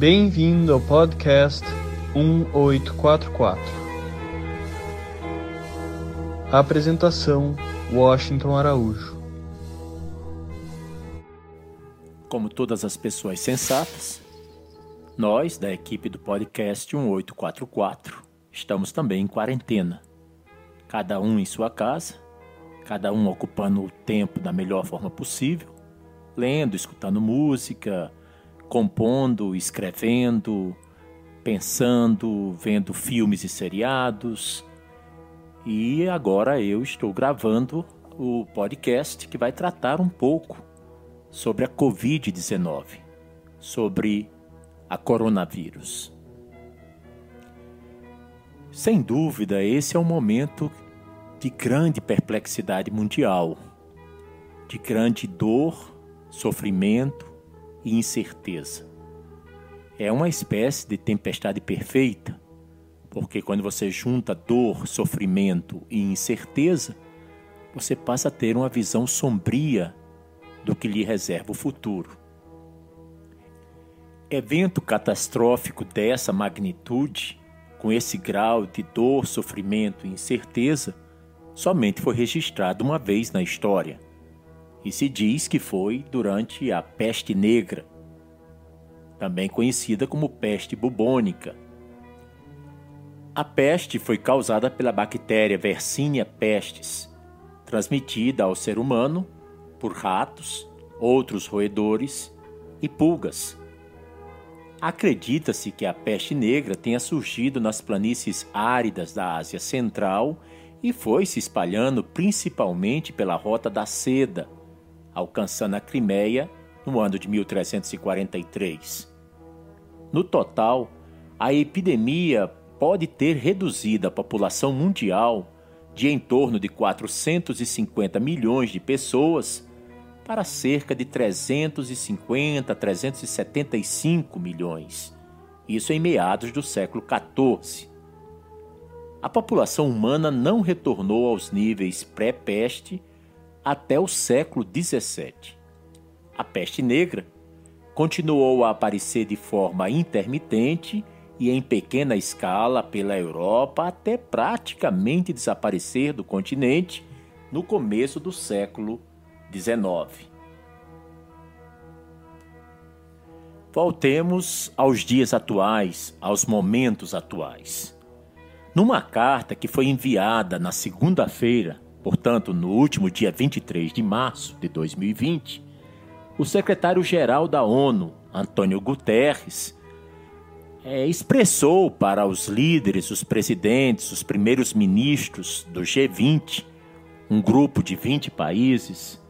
Bem-vindo ao podcast 1844. Apresentação: Washington Araújo. Como todas as pessoas sensatas, nós, da equipe do podcast 1844, estamos também em quarentena. Cada um em sua casa, cada um ocupando o tempo da melhor forma possível, lendo, escutando música, compondo, escrevendo, pensando, vendo filmes e seriados. E agora eu estou gravando o podcast que vai tratar um pouco sobre a Covid-19, sobre a coronavírus. Sem dúvida, esse é um momento de grande perplexidade mundial, de grande dor, sofrimento e incerteza. É uma espécie de tempestade perfeita, porque quando você junta dor, sofrimento e incerteza, você passa a ter uma visão sombria do que lhe reserva o futuro. Evento catastrófico dessa magnitude, com esse grau de dor, sofrimento e incerteza, somente foi registrado uma vez na história e se diz que foi durante a peste negra, também conhecida como peste bubônica. A peste foi causada pela bactéria Yersinia pestis, transmitida ao ser humano por ratos, outros roedores e pulgas. Acredita-se que a peste negra tenha surgido nas planícies áridas da Ásia Central e foi se espalhando principalmente pela Rota da Seda, alcançando a Crimeia no ano de 1343. No total, a epidemia pode ter reduzido a população mundial de em torno de 450 milhões de pessoas para cerca de 350 a 375 milhões. Isso em meados do século XIV. A população humana não retornou aos níveis pré-peste até o século XVII. A peste negra continuou a aparecer de forma intermitente e em pequena escala pela Europa até praticamente desaparecer do continente no começo do século XIX. Voltemos aos dias atuais, aos momentos atuais. Numa carta que foi enviada na segunda-feira, Portanto, no último dia 23 de março de 2020, o secretário-geral da ONU, Antônio Guterres, é, expressou para os líderes, os presidentes, os primeiros ministros do G20, um grupo de 20 países,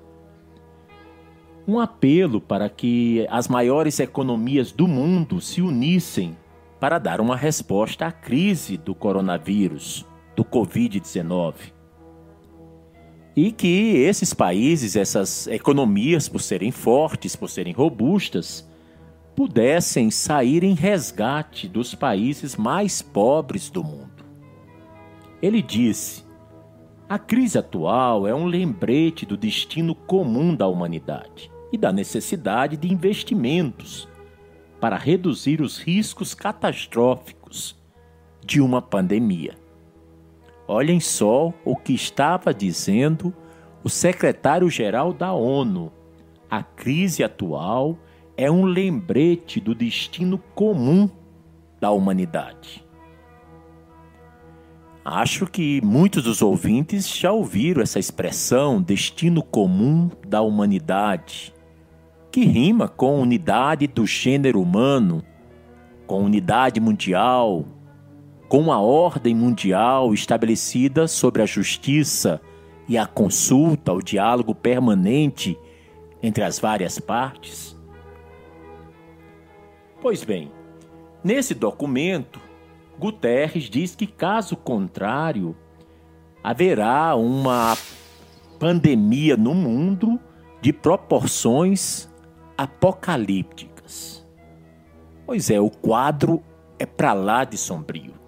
um apelo para que as maiores economias do mundo se unissem para dar uma resposta à crise do coronavírus, do Covid-19 e que esses países, essas economias, por serem fortes, por serem robustas, pudessem sair em resgate dos países mais pobres do mundo. Ele disse: a crise atual é um lembrete do destino comum da humanidade e da necessidade de investimentos para reduzir os riscos catastróficos de uma pandemia. Olhem só o que estava dizendo o secretário-geral da ONU. A crise atual é um lembrete do destino comum da humanidade. Acho que muitos dos ouvintes já ouviram essa expressão destino comum da humanidade, que rima com unidade do gênero humano, com unidade mundial, com a ordem mundial estabelecida sobre a justiça e a consulta, o diálogo permanente entre as várias partes? Pois bem, nesse documento, Guterres diz que, caso contrário, haverá uma pandemia no mundo de proporções apocalípticas. Pois é, o quadro é para lá de sombrio.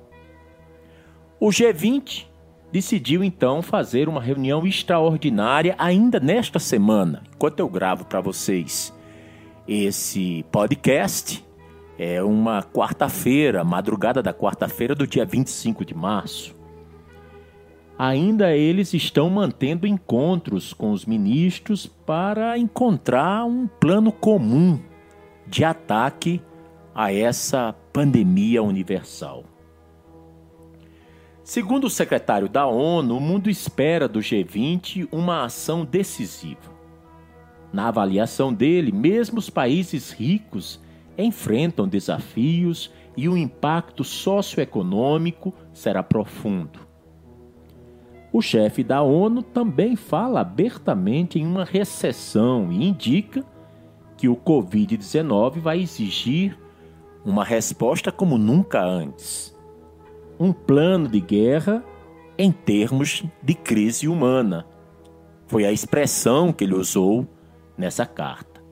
O G20 decidiu então fazer uma reunião extraordinária ainda nesta semana, enquanto eu gravo para vocês esse podcast. É uma quarta-feira, madrugada da quarta-feira do dia 25 de março. Ainda eles estão mantendo encontros com os ministros para encontrar um plano comum de ataque a essa pandemia universal. Segundo o secretário da ONU, o mundo espera do G20 uma ação decisiva. Na avaliação dele, mesmo os países ricos enfrentam desafios e o impacto socioeconômico será profundo. O chefe da ONU também fala abertamente em uma recessão e indica que o Covid-19 vai exigir uma resposta como nunca antes um plano de guerra em termos de crise humana. Foi a expressão que ele usou nessa carta.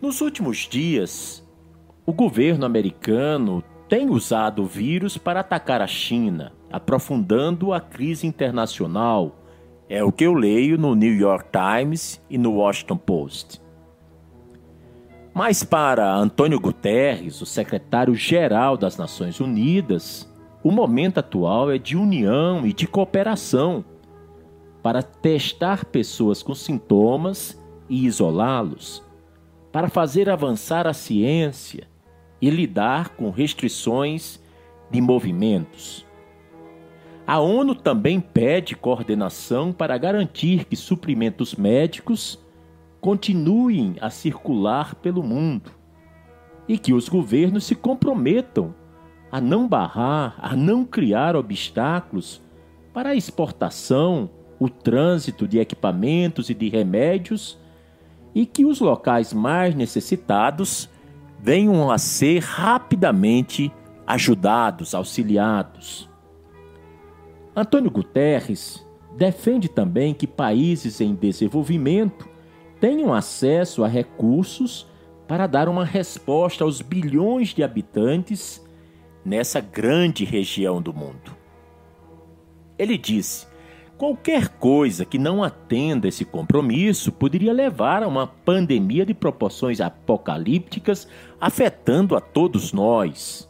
Nos últimos dias, o governo americano tem usado o vírus para atacar a China, aprofundando a crise internacional. É o que eu leio no New York Times e no Washington Post. Mas para Antônio Guterres, o secretário-geral das Nações Unidas, o momento atual é de união e de cooperação para testar pessoas com sintomas e isolá-los, para fazer avançar a ciência e lidar com restrições de movimentos. A ONU também pede coordenação para garantir que suprimentos médicos continuem a circular pelo mundo e que os governos se comprometam a não barrar, a não criar obstáculos para a exportação, o trânsito de equipamentos e de remédios e que os locais mais necessitados venham a ser rapidamente ajudados, auxiliados. Antônio Guterres defende também que países em desenvolvimento tenham acesso a recursos para dar uma resposta aos bilhões de habitantes nessa grande região do mundo. Ele disse: qualquer coisa que não atenda esse compromisso poderia levar a uma pandemia de proporções apocalípticas afetando a todos nós.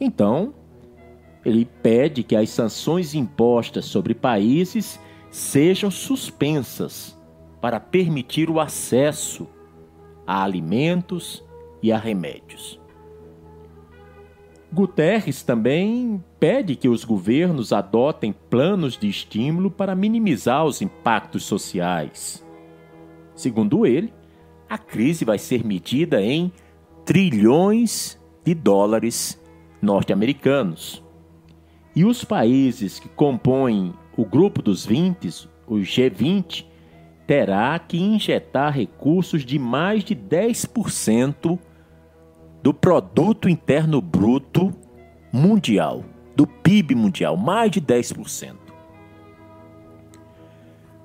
Então, ele pede que as sanções impostas sobre países sejam suspensas para permitir o acesso a alimentos e a remédios. Guterres também pede que os governos adotem planos de estímulo para minimizar os impactos sociais. Segundo ele, a crise vai ser medida em trilhões de dólares norte-americanos. E os países que compõem o grupo dos 20, o G20, terá que injetar recursos de mais de 10% do produto interno bruto mundial, do PIB mundial, mais de 10%.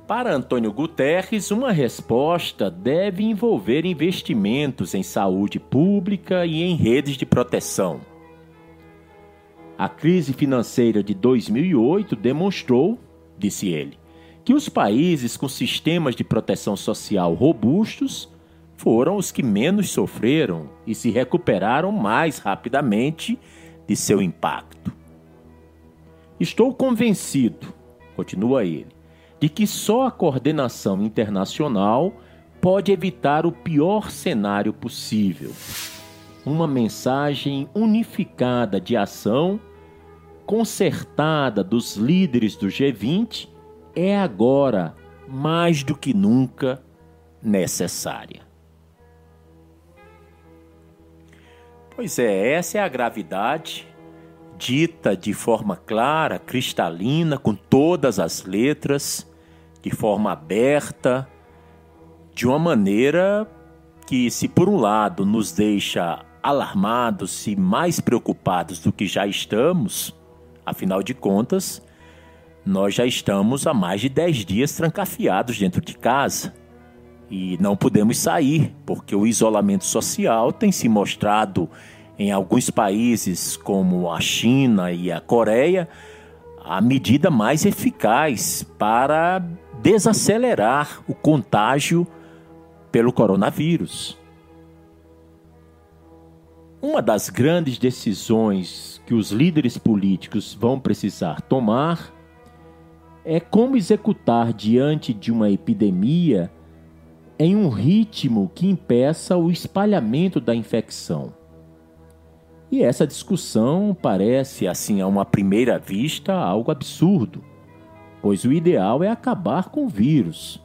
Para Antônio Guterres, uma resposta deve envolver investimentos em saúde pública e em redes de proteção. A crise financeira de 2008 demonstrou, disse ele, que os países com sistemas de proteção social robustos foram os que menos sofreram e se recuperaram mais rapidamente de seu impacto. Estou convencido, continua ele, de que só a coordenação internacional pode evitar o pior cenário possível. Uma mensagem unificada de ação, concertada dos líderes do G20 é agora, mais do que nunca, necessária. Pois é, essa é a gravidade dita de forma clara, cristalina, com todas as letras, de forma aberta, de uma maneira que, se por um lado nos deixa alarmados e mais preocupados do que já estamos, afinal de contas, nós já estamos há mais de 10 dias trancafiados dentro de casa e não podemos sair, porque o isolamento social tem se mostrado em alguns países, como a China e a Coreia, a medida mais eficaz para desacelerar o contágio pelo coronavírus. Uma das grandes decisões que os líderes políticos vão precisar tomar é como executar diante de uma epidemia em um ritmo que impeça o espalhamento da infecção. E essa discussão parece, assim, a uma primeira vista, algo absurdo, pois o ideal é acabar com o vírus.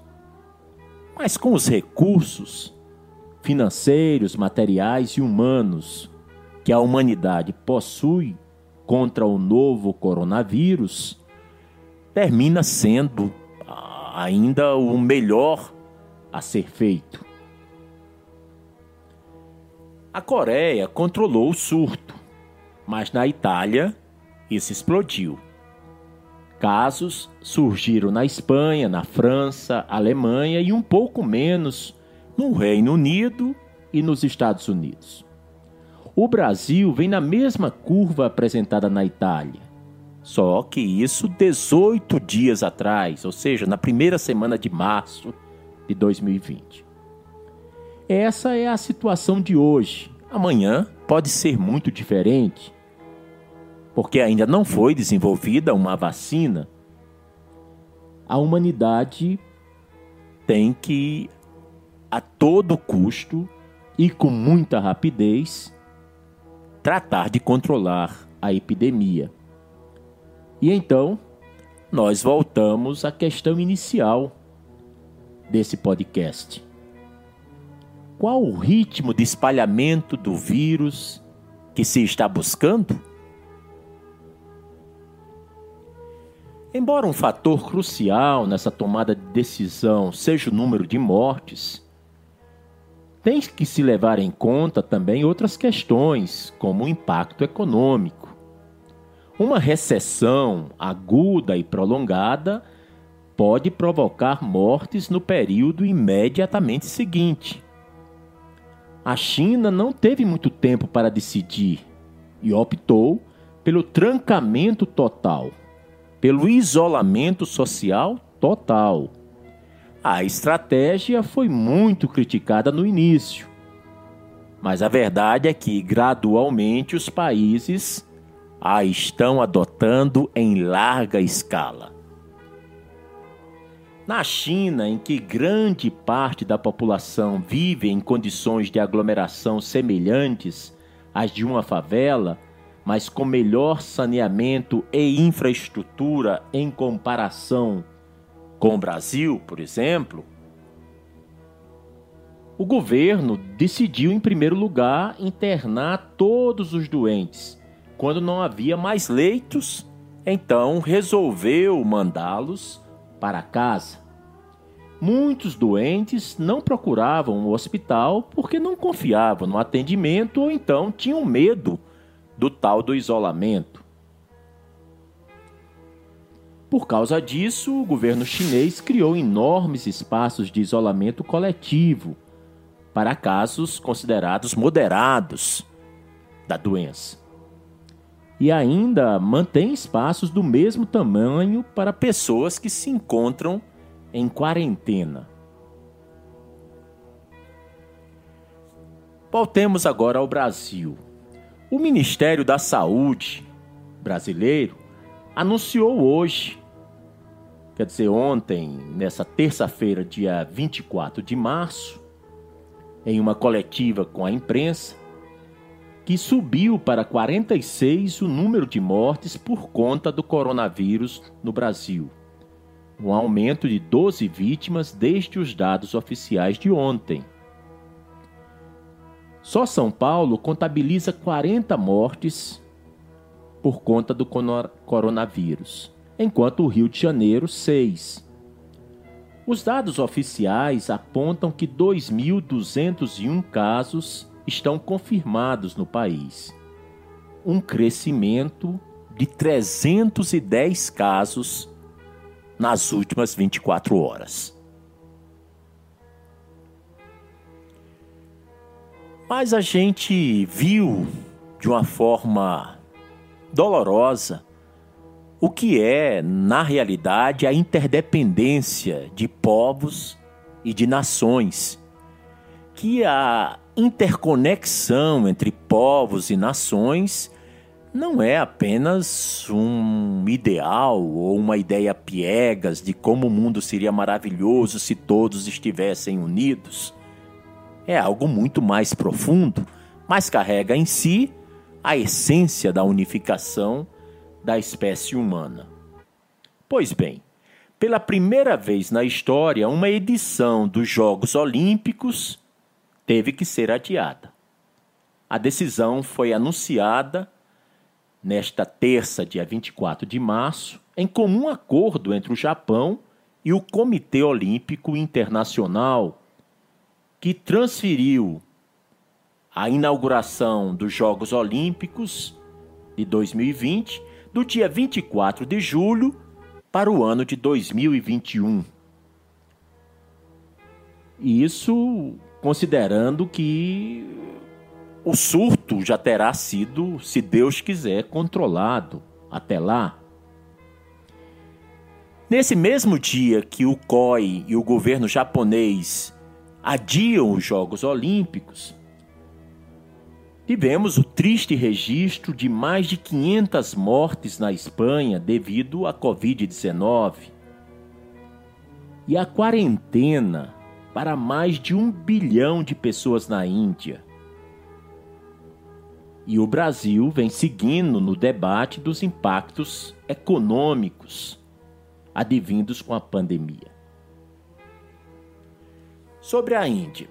Mas com os recursos financeiros, materiais e humanos que a humanidade possui contra o novo coronavírus, termina sendo ainda o melhor a ser feito. A Coreia controlou o surto, mas na Itália isso explodiu. Casos surgiram na Espanha, na França, Alemanha e um pouco menos no Reino Unido e nos Estados Unidos. O Brasil vem na mesma curva apresentada na Itália. Só que isso 18 dias atrás, ou seja, na primeira semana de março de 2020. Essa é a situação de hoje. Amanhã pode ser muito diferente, porque ainda não foi desenvolvida uma vacina. A humanidade tem que, a todo custo e com muita rapidez, tratar de controlar a epidemia. E então, nós voltamos à questão inicial desse podcast. Qual o ritmo de espalhamento do vírus que se está buscando? Embora um fator crucial nessa tomada de decisão seja o número de mortes, tem que se levar em conta também outras questões, como o impacto econômico. Uma recessão aguda e prolongada pode provocar mortes no período imediatamente seguinte. A China não teve muito tempo para decidir e optou pelo trancamento total, pelo isolamento social total a estratégia foi muito criticada no início, mas a verdade é que gradualmente os países a estão adotando em larga escala. Na China, em que grande parte da população vive em condições de aglomeração semelhantes às de uma favela, mas com melhor saneamento e infraestrutura em comparação com o Brasil, por exemplo, o governo decidiu, em primeiro lugar, internar todos os doentes. Quando não havia mais leitos, então resolveu mandá-los para casa. Muitos doentes não procuravam o hospital porque não confiavam no atendimento ou então tinham medo do tal do isolamento. Por causa disso, o governo chinês criou enormes espaços de isolamento coletivo para casos considerados moderados da doença. E ainda mantém espaços do mesmo tamanho para pessoas que se encontram em quarentena. Voltemos agora ao Brasil. O Ministério da Saúde brasileiro anunciou hoje quer dizer, ontem, nessa terça-feira, dia 24 de março, em uma coletiva com a imprensa, que subiu para 46 o número de mortes por conta do coronavírus no Brasil. Um aumento de 12 vítimas desde os dados oficiais de ontem. Só São Paulo contabiliza 40 mortes por conta do coronavírus enquanto o Rio de Janeiro, 6. Os dados oficiais apontam que 2.201 casos estão confirmados no país, um crescimento de 310 casos nas últimas 24 horas. Mas a gente viu de uma forma dolorosa o que é, na realidade, a interdependência de povos e de nações, que a interconexão entre povos e nações não é apenas um ideal ou uma ideia piegas de como o mundo seria maravilhoso se todos estivessem unidos. É algo muito mais profundo, mas carrega em si a essência da unificação da espécie humana. Pois bem, pela primeira vez na história, uma edição dos Jogos Olímpicos teve que ser adiada. A decisão foi anunciada nesta terça, dia 24 de março, em comum acordo entre o Japão e o Comitê Olímpico Internacional, que transferiu a inauguração dos Jogos Olímpicos de 2020 do dia 24 de julho para o ano de 2021. Isso considerando que o surto já terá sido, se Deus quiser, controlado até lá. Nesse mesmo dia que o COI e o governo japonês adiam os Jogos Olímpicos, tivemos o triste registro de mais de 500 mortes na Espanha devido à Covid-19 e a quarentena para mais de um bilhão de pessoas na Índia. E o Brasil vem seguindo no debate dos impactos econômicos advindos com a pandemia. Sobre a Índia.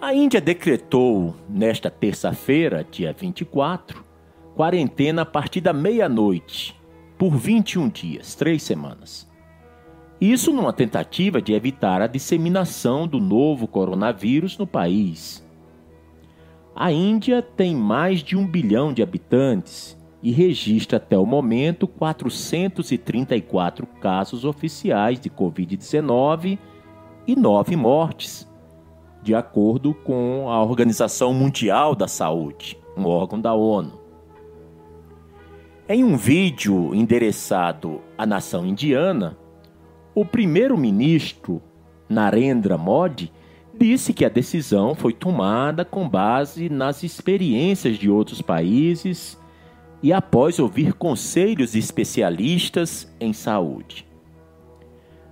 A Índia decretou nesta terça-feira, dia 24, quarentena a partir da meia-noite, por 21 dias, três semanas. Isso numa tentativa de evitar a disseminação do novo coronavírus no país. A Índia tem mais de um bilhão de habitantes e registra até o momento 434 casos oficiais de Covid-19 e nove mortes, de acordo com a Organização Mundial da Saúde, um órgão da ONU. Em um vídeo endereçado à nação indiana, o primeiro-ministro Narendra Modi disse que a decisão foi tomada com base nas experiências de outros países e após ouvir conselhos de especialistas em saúde.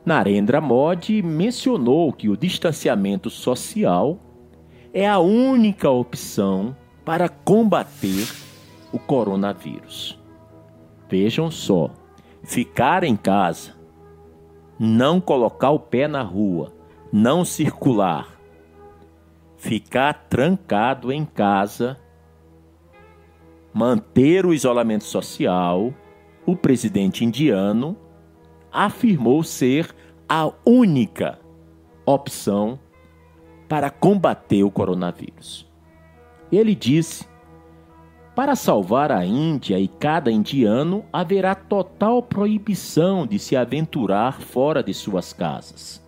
Narendra Modi mencionou que o distanciamento social é a única opção para combater o coronavírus. Vejam só, ficar em casa, não colocar o pé na rua, não circular, ficar trancado em casa, manter o isolamento social, o presidente indiano afirmou ser a única opção para combater o coronavírus. Ele disse: para salvar a Índia e cada indiano, haverá total proibição de se aventurar fora de suas casas.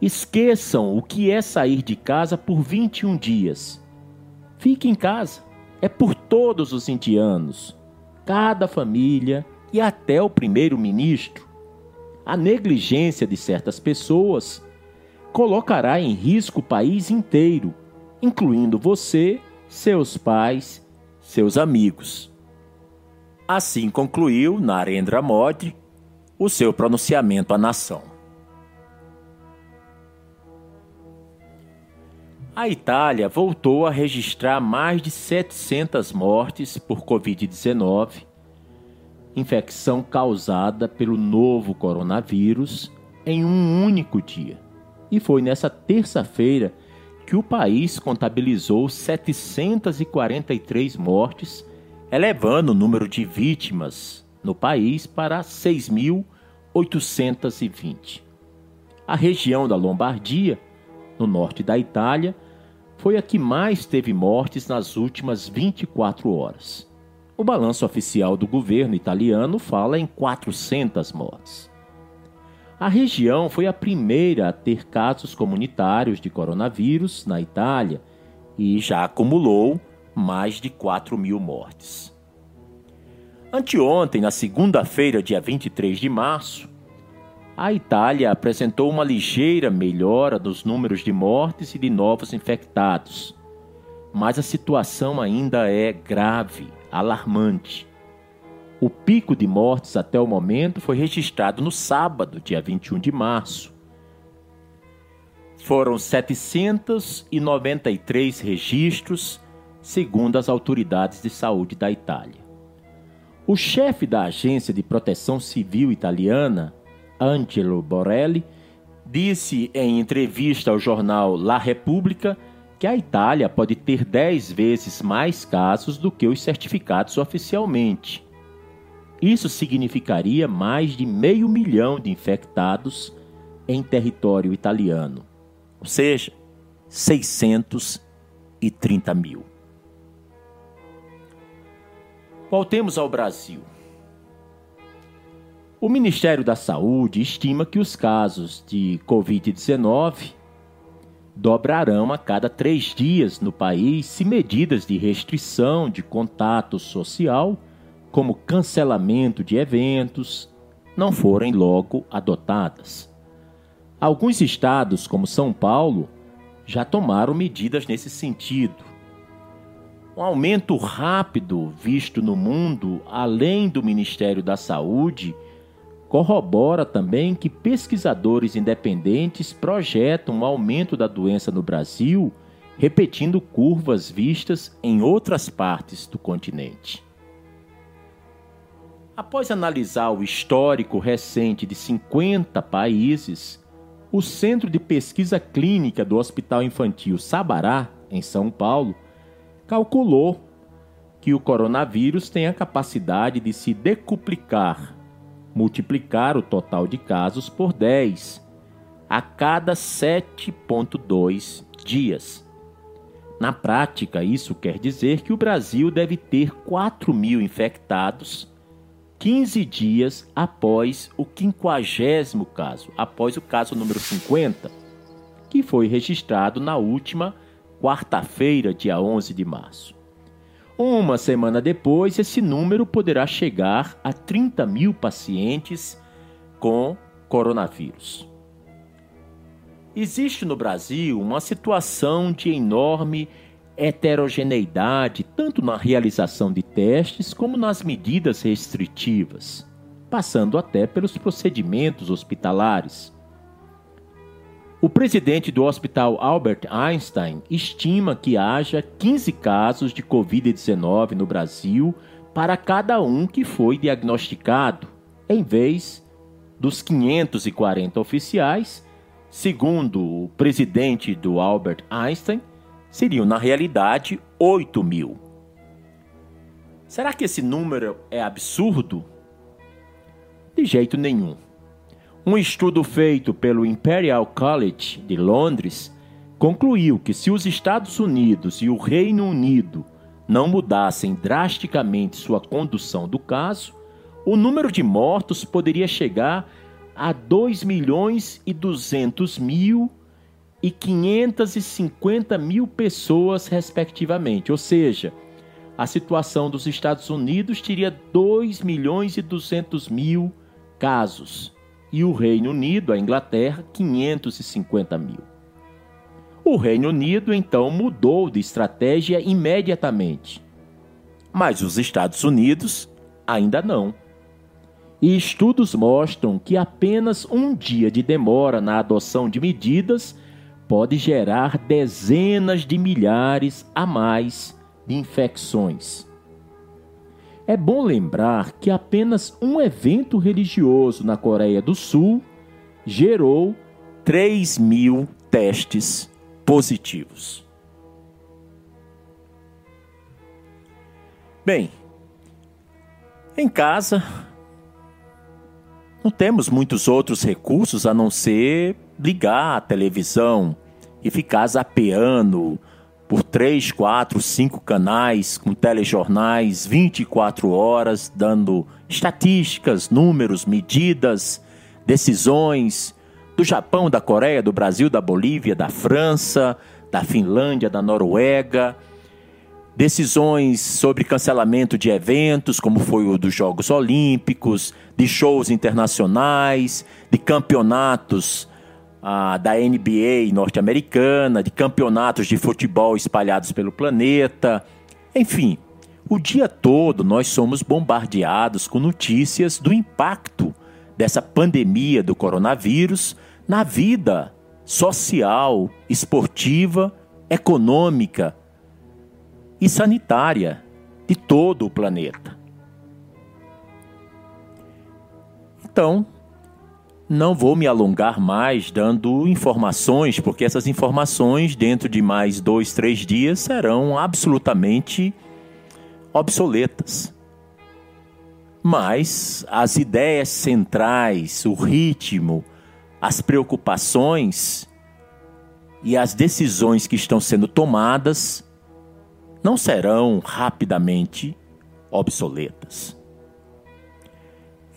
Esqueçam o que é sair de casa por 21 dias. Fique em casa. É por todos os indianos, cada família e até o primeiro-ministro. A negligência de certas pessoas colocará em risco o país inteiro, incluindo você, seus pais, seus amigos. Assim concluiu Narendra Modi o seu pronunciamento à nação. A Itália voltou a registrar mais de 700 mortes por Covid-19, infecção causada pelo novo coronavírus, em um único dia. E foi nessa terça-feira que o país contabilizou 743 mortes, elevando o número de vítimas no país para 6.820. A região da Lombardia, no norte da Itália, foi a que mais teve mortes nas últimas 24 horas. O balanço oficial do governo italiano fala em 400 mortes. A região foi a primeira a ter casos comunitários de coronavírus na Itália e já acumulou mais de 4 mil mortes. Anteontem, na segunda-feira, dia 23 de março, a Itália apresentou uma ligeira melhora nos números de mortes e de novos infectados. Mas a situação ainda é grave, alarmante. O pico de mortes até o momento foi registrado no sábado, dia 21 de março. Foram 793 registros, segundo as autoridades de saúde da Itália. O chefe da Agência de Proteção Civil italiana, Angelo Borelli, disse em entrevista ao jornal La Repubblica que a Itália pode ter 10 vezes mais casos do que os certificados oficialmente. Isso significaria mais de meio milhão de infectados em território italiano, ou seja, 630 mil. Voltemos ao Brasil. O Ministério da Saúde estima que os casos de Covid-19 dobrarão a cada três dias no país se medidas de restrição de contato social, como cancelamento de eventos, não forem logo adotadas. Alguns estados, como São Paulo, já tomaram medidas nesse sentido. Um aumento rápido visto no mundo, além do Ministério da Saúde, Corrobora também que pesquisadores independentes projetam um aumento da doença no Brasil, repetindo curvas vistas em outras partes do continente. Após analisar o histórico recente de 50 países, o Centro de Pesquisa Clínica do Hospital Infantil Sabará, em São Paulo, calculou que o coronavírus tem a capacidade de se decuplicar multiplicar o total de casos por 10 a cada 7,2 dias. Na prática, isso quer dizer que o Brasil deve ter 4 mil infectados 15 dias após o quinquagésimo caso, após o caso número 50, que foi registrado na última quarta-feira, dia 11 de março. Uma semana depois, esse número poderá chegar a 30 mil pacientes com coronavírus. Existe no Brasil uma situação de enorme heterogeneidade, tanto na realização de testes como nas medidas restritivas, passando até pelos procedimentos hospitalares. O presidente do Hospital Albert Einstein estima que haja 15 casos de Covid-19 no Brasil para cada um que foi diagnosticado, em vez dos 540 oficiais, segundo o presidente do Albert Einstein, seriam na realidade 8 mil. Será que esse número é absurdo? De jeito nenhum. Um estudo feito pelo Imperial College de Londres concluiu que se os Estados Unidos e o Reino Unido não mudassem drasticamente sua condução do caso, o número de mortos poderia chegar a 2 milhões e 200 mil e 550 mil pessoas, respectivamente. Ou seja, a situação dos Estados Unidos teria 2 milhões e 200 mil casos e o Reino Unido, a Inglaterra, 550 mil. O Reino Unido então mudou de estratégia imediatamente, mas os Estados Unidos ainda não. E estudos mostram que apenas um dia de demora na adoção de medidas pode gerar dezenas de milhares a mais de infecções. É bom lembrar que apenas um evento religioso na Coreia do Sul gerou 3 mil testes positivos. Bem, em casa não temos muitos outros recursos a não ser ligar a televisão e ficar zapeando por três, quatro, cinco canais com telejornais 24 horas, dando estatísticas, números, medidas, decisões do Japão, da Coreia, do Brasil, da Bolívia, da França, da Finlândia, da Noruega. decisões sobre cancelamento de eventos, como foi o dos Jogos Olímpicos, de shows internacionais, de campeonatos ah, da NBA norte-americana, de campeonatos de futebol espalhados pelo planeta. Enfim, o dia todo nós somos bombardeados com notícias do impacto dessa pandemia do coronavírus na vida social, esportiva, econômica e sanitária de todo o planeta. Então, não vou me alongar mais dando informações, porque essas informações, dentro de mais dois, três dias, serão absolutamente obsoletas. Mas as ideias centrais, o ritmo, as preocupações e as decisões que estão sendo tomadas não serão rapidamente obsoletas.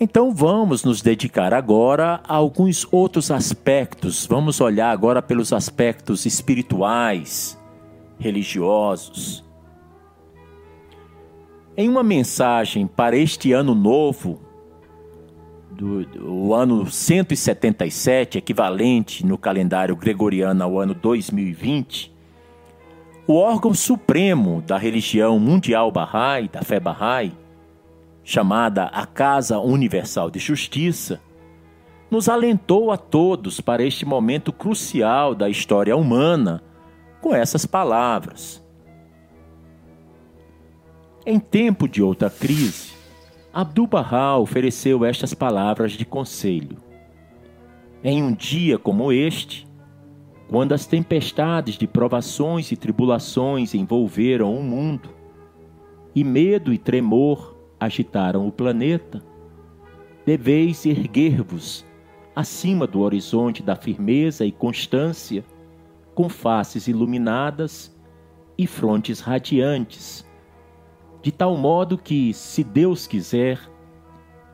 Então vamos nos dedicar agora a alguns outros aspectos. Vamos olhar agora pelos aspectos espirituais, religiosos. Em uma mensagem para este ano novo, do, do ano 177, equivalente no calendário gregoriano ao ano 2020, o órgão supremo da religião mundial Bahá'í, da fé Bahá'í, chamada a Casa Universal de Justiça, nos alentou a todos para este momento crucial da história humana com essas palavras. Em tempo de outra crise, Abdu'l-Bahá ofereceu estas palavras de conselho. Em um dia como este, quando as tempestades de provações e tribulações envolveram o mundo, e medo e tremor agitaram o planeta, deveis erguer-vos acima do horizonte da firmeza e constância, com faces iluminadas e frontes radiantes, de tal modo que, se Deus quiser,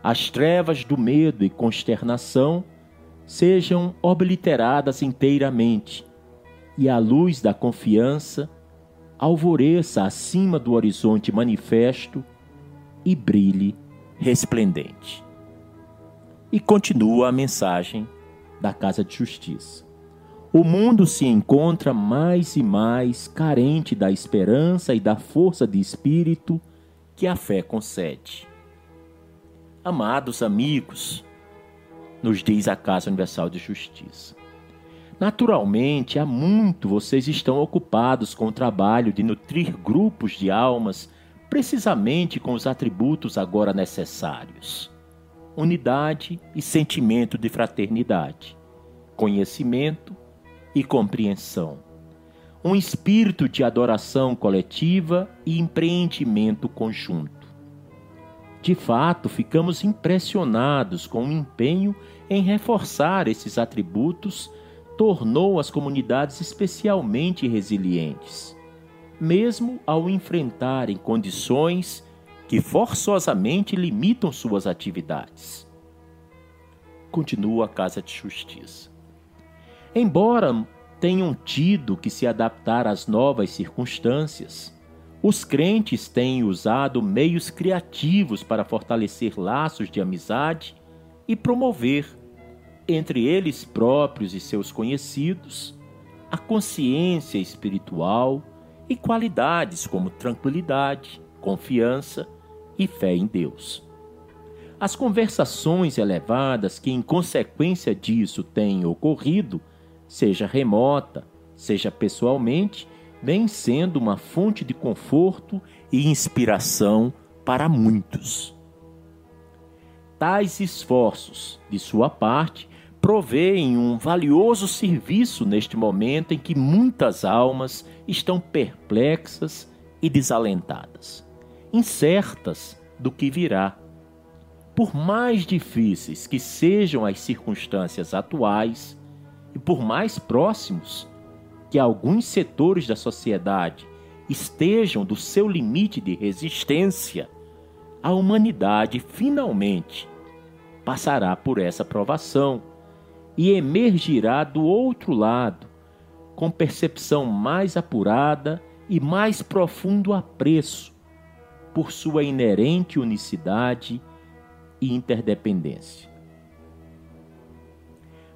as trevas do medo e consternação sejam obliteradas inteiramente e a luz da confiança alvoreça acima do horizonte manifesto e brilhe resplendente. E continua a mensagem da Casa de Justiça. O mundo se encontra mais e mais carente da esperança e da força de espírito que a fé concede. Amados amigos, nos diz a Casa Universal de Justiça. Naturalmente, há muito vocês estão ocupados com o trabalho de nutrir grupos de almas precisamente com os atributos agora necessários: unidade e sentimento de fraternidade, conhecimento e compreensão, um espírito de adoração coletiva e empreendimento conjunto. De fato, ficamos impressionados com o empenho em reforçar esses atributos, tornou as comunidades especialmente resilientes, mesmo ao enfrentarem condições que forçosamente limitam suas atividades. Continua a Casa de Justiça. Embora tenham tido que se adaptar às novas circunstâncias, os crentes têm usado meios criativos para fortalecer laços de amizade e promover, entre eles próprios e seus conhecidos, a consciência espiritual e qualidades como tranquilidade, confiança e fé em Deus. As conversações elevadas que, em consequência disso, têm ocorrido seja remota, seja pessoalmente, vem sendo uma fonte de conforto e inspiração para muitos. Tais esforços, de sua parte, provêem um valioso serviço neste momento em que muitas almas estão perplexas e desalentadas, incertas do que virá. Por mais difíceis que sejam as circunstâncias atuais, e por mais próximos que alguns setores da sociedade estejam do seu limite de resistência, a humanidade finalmente passará por essa provação e emergirá do outro lado com percepção mais apurada e mais profundo apreço por sua inerente unicidade e interdependência.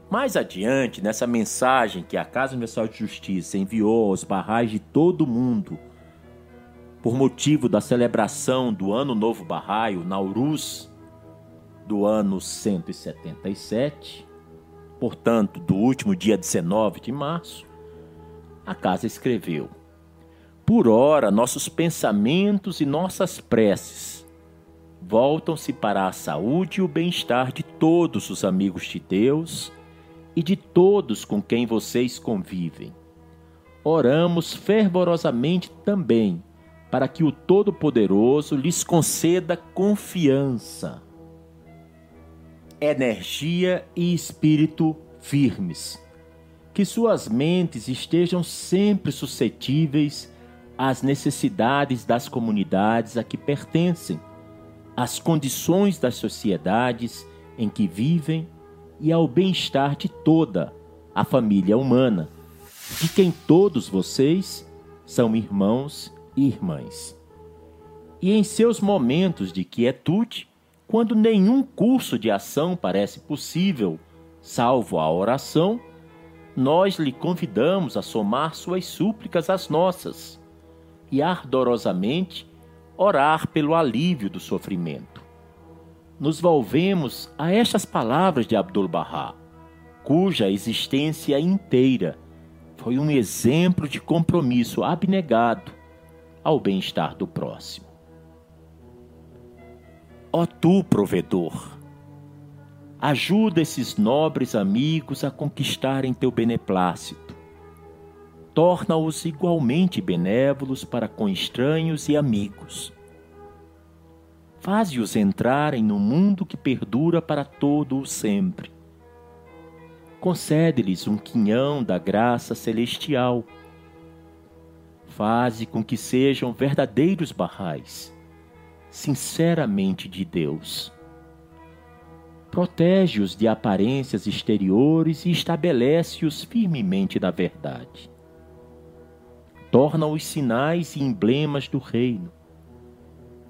Mais adiante, nessa mensagem que a Casa Universal de Justiça enviou aos barrais de todo o mundo, por motivo da celebração do Ano Novo Bahá'í, o Nauruz, do ano 177, portanto, do último dia 19 de março, a casa escreveu: Por ora, nossos pensamentos e nossas preces voltam-se para a saúde e o bem-estar de todos os amigos de Deus e de todos com quem vocês convivem. Oramos fervorosamente também para que o Todo-Poderoso lhes conceda confiança, energia e espírito firmes, que suas mentes estejam sempre suscetíveis às necessidades das comunidades a que pertencem, às condições das sociedades em que vivem e ao bem-estar de toda a família humana, de quem todos vocês são irmãos e irmãs. E em seus momentos de quietude, quando nenhum curso de ação parece possível, salvo a oração, nós lhe convidamos a somar suas súplicas às nossas e ardorosamente orar pelo alívio do sofrimento nos volvemos a estas palavras de Abdul-Bahá, cuja existência inteira foi um exemplo de compromisso abnegado ao bem-estar do próximo. Ó tu, provedor, ajuda esses nobres amigos a conquistarem teu beneplácito. Torna-os igualmente benévolos para com estranhos e amigos faze-os entrarem no mundo que perdura para todo o sempre. Concede-lhes um quinhão da graça celestial. Faze com que sejam verdadeiros barrais, sinceramente de Deus. Protege-os de aparências exteriores e estabelece-os firmemente na verdade. Torna-os sinais e emblemas do reino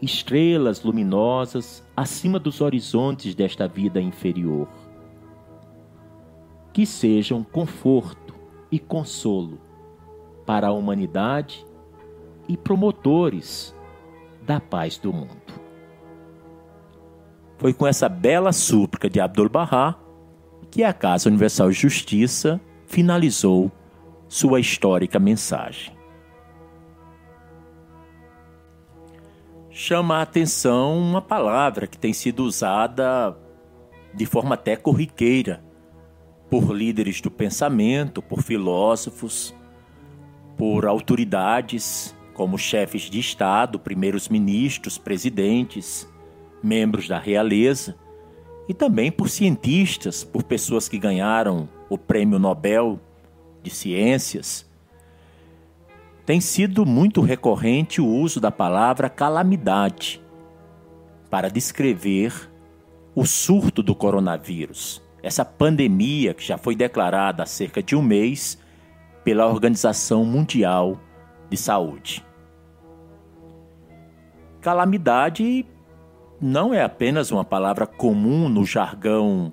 estrelas luminosas acima dos horizontes desta vida inferior. Que sejam conforto e consolo para a humanidade e promotores da paz do mundo. Foi com essa bela súplica de Abdul-Bahá que a Casa Universal de Justiça finalizou sua histórica mensagem. chama a atenção uma palavra que tem sido usada de forma até corriqueira por líderes do pensamento, por filósofos, por autoridades como chefes de Estado, primeiros ministros, presidentes, membros da realeza e também por cientistas, por pessoas que ganharam o Prêmio Nobel de Ciências tem sido muito recorrente o uso da palavra calamidade para descrever o surto do coronavírus, essa pandemia que já foi declarada há cerca de um mês pela Organização Mundial de Saúde. Calamidade não é apenas uma palavra comum no jargão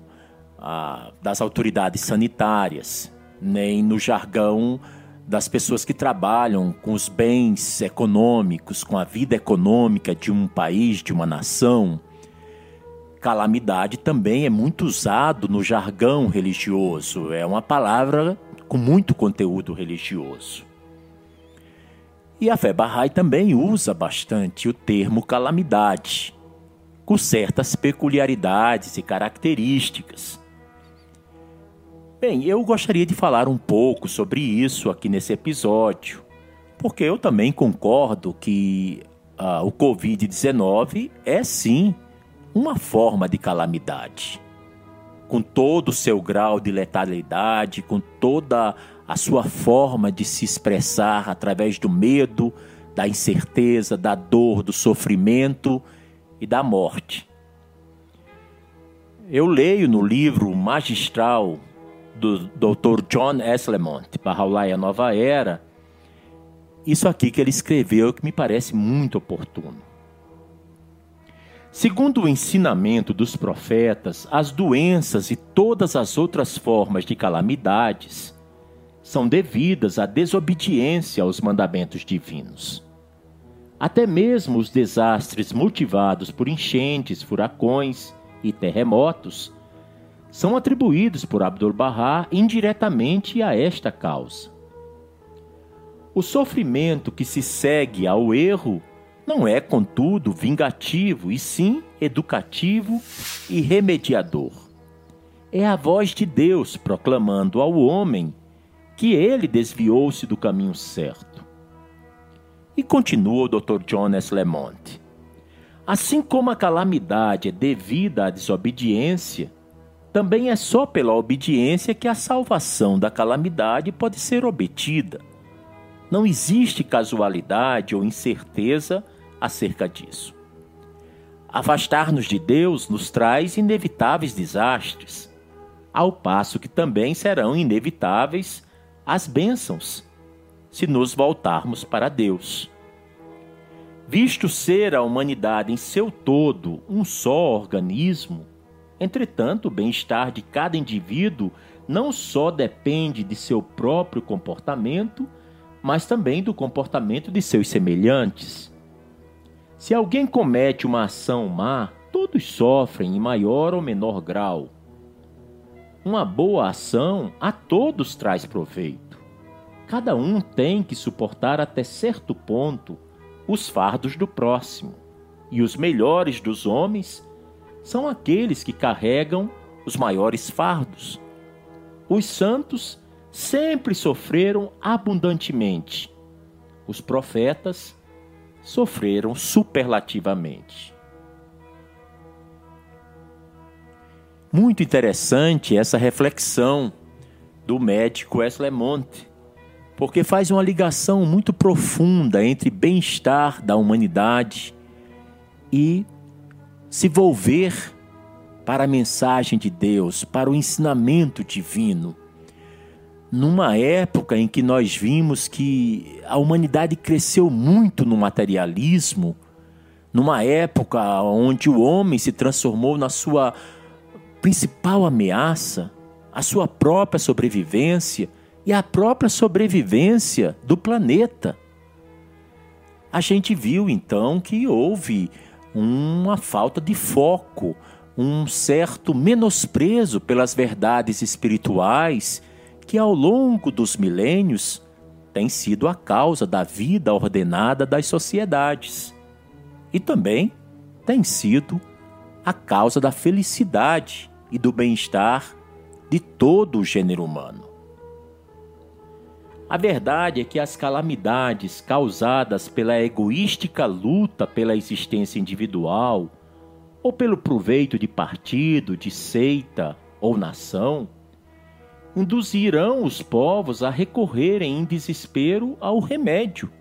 ah, das autoridades sanitárias, nem no jargão das pessoas que trabalham com os bens econômicos, com a vida econômica de um país, de uma nação. Calamidade também é muito usado no jargão religioso, é uma palavra com muito conteúdo religioso. E a fé Bahá'í também usa bastante o termo calamidade, com certas peculiaridades e características. Bem, eu gostaria de falar um pouco sobre isso aqui nesse episódio, porque eu também concordo que uh, o Covid-19 é sim uma forma de calamidade. Com todo o seu grau de letalidade, com toda a sua forma de se expressar através do medo, da incerteza, da dor, do sofrimento e da morte. Eu leio no livro magistral do Dr. John S. Lemont, Bahá'u'lláh a Nova Era, isso aqui que ele escreveu que me parece muito oportuno. Segundo o ensinamento dos profetas, as doenças e todas as outras formas de calamidades são devidas à desobediência aos mandamentos divinos. Até mesmo os desastres motivados por enchentes, furacões e terremotos são atribuídos por Abdu'l-Bahá indiretamente a esta causa. O sofrimento que se segue ao erro não é, contudo, vingativo, e sim educativo e remediador. É a voz de Deus proclamando ao homem que ele desviou-se do caminho certo. E continua o Dr. John S. Lemont. Assim como a calamidade é devida à desobediência, também é só pela obediência que a salvação da calamidade pode ser obtida. Não existe casualidade ou incerteza acerca disso. Afastar-nos de Deus nos traz inevitáveis desastres, ao passo que também serão inevitáveis as bênçãos, se nos voltarmos para Deus. Visto ser a humanidade em seu todo um só organismo, entretanto, o bem-estar de cada indivíduo não só depende de seu próprio comportamento, mas também do comportamento de seus semelhantes. Se alguém comete uma ação má, todos sofrem em maior ou menor grau. Uma boa ação a todos traz proveito. Cada um tem que suportar até certo ponto os fardos do próximo, e os melhores dos homens são aqueles que carregam os maiores fardos. Os santos sempre sofreram abundantemente. Os profetas sofreram superlativamente. Muito interessante essa reflexão do médico Wesley Monte, porque faz uma ligação muito profunda entre bem-estar da humanidade e se volver para a mensagem de Deus, para o ensinamento divino. Numa época em que nós vimos que a humanidade cresceu muito no materialismo, numa época onde o homem se transformou na sua principal ameaça, a sua própria sobrevivência e a própria sobrevivência do planeta. A gente viu então que houve uma falta de foco, um certo menosprezo pelas verdades espirituais que ao longo dos milênios tem sido a causa da vida ordenada das sociedades e também tem sido a causa da felicidade e do bem-estar de todo o gênero humano. A verdade é que as calamidades causadas pela egoística luta pela existência individual, ou pelo proveito de partido, de seita ou nação, induzirão os povos a recorrerem em desespero ao remédio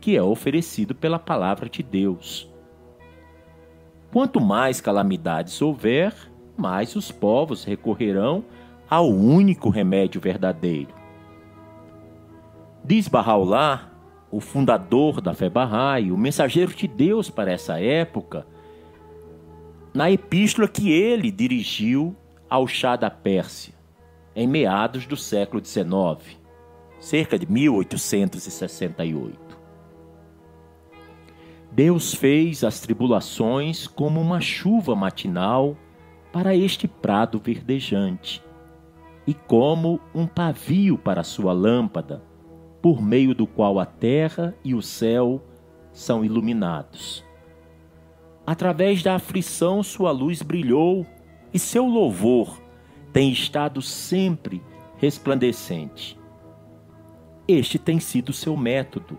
que é oferecido pela palavra de Deus. Quanto mais calamidades houver, mais os povos recorrerão ao único remédio verdadeiro. Diz Bahá'u'lláh, o fundador da fé Bahá'í, o mensageiro de Deus para essa época, na epístola que ele dirigiu ao chá da Pérsia em meados do século XIX, cerca de 1868. Deus fez as tribulações como uma chuva matinal para este prado verdejante, e como um pavio para sua lâmpada, por meio do qual a terra e o céu são iluminados. Através da aflição sua luz brilhou, e seu louvor tem estado sempre resplandecente. Este tem sido seu método,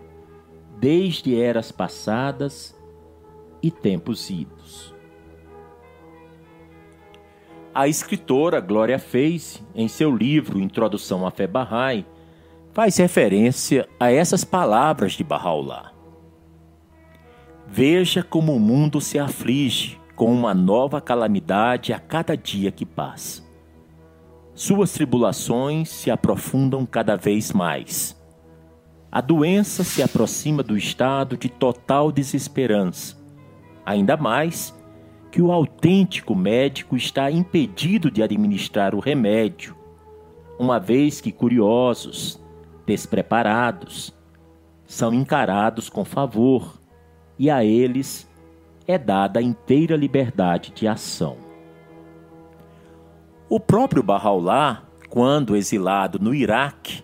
desde eras passadas e tempos idos. A escritora Glória Face, em seu livro Introdução à Fé Bahá'í, faz referência a essas palavras de Bahá'u'lláh. Veja como o mundo se aflige com uma nova calamidade a cada dia que passa. Suas tribulações se aprofundam cada vez mais. a doença se aproxima do estado de total desesperança, ainda mais que o autêntico médico está impedido de administrar o remédio, uma vez que curiosos, despreparados, são encarados com favor e a eles é dada a inteira liberdade de ação. O próprio Bahá'u'lláh, quando exilado no Iraque,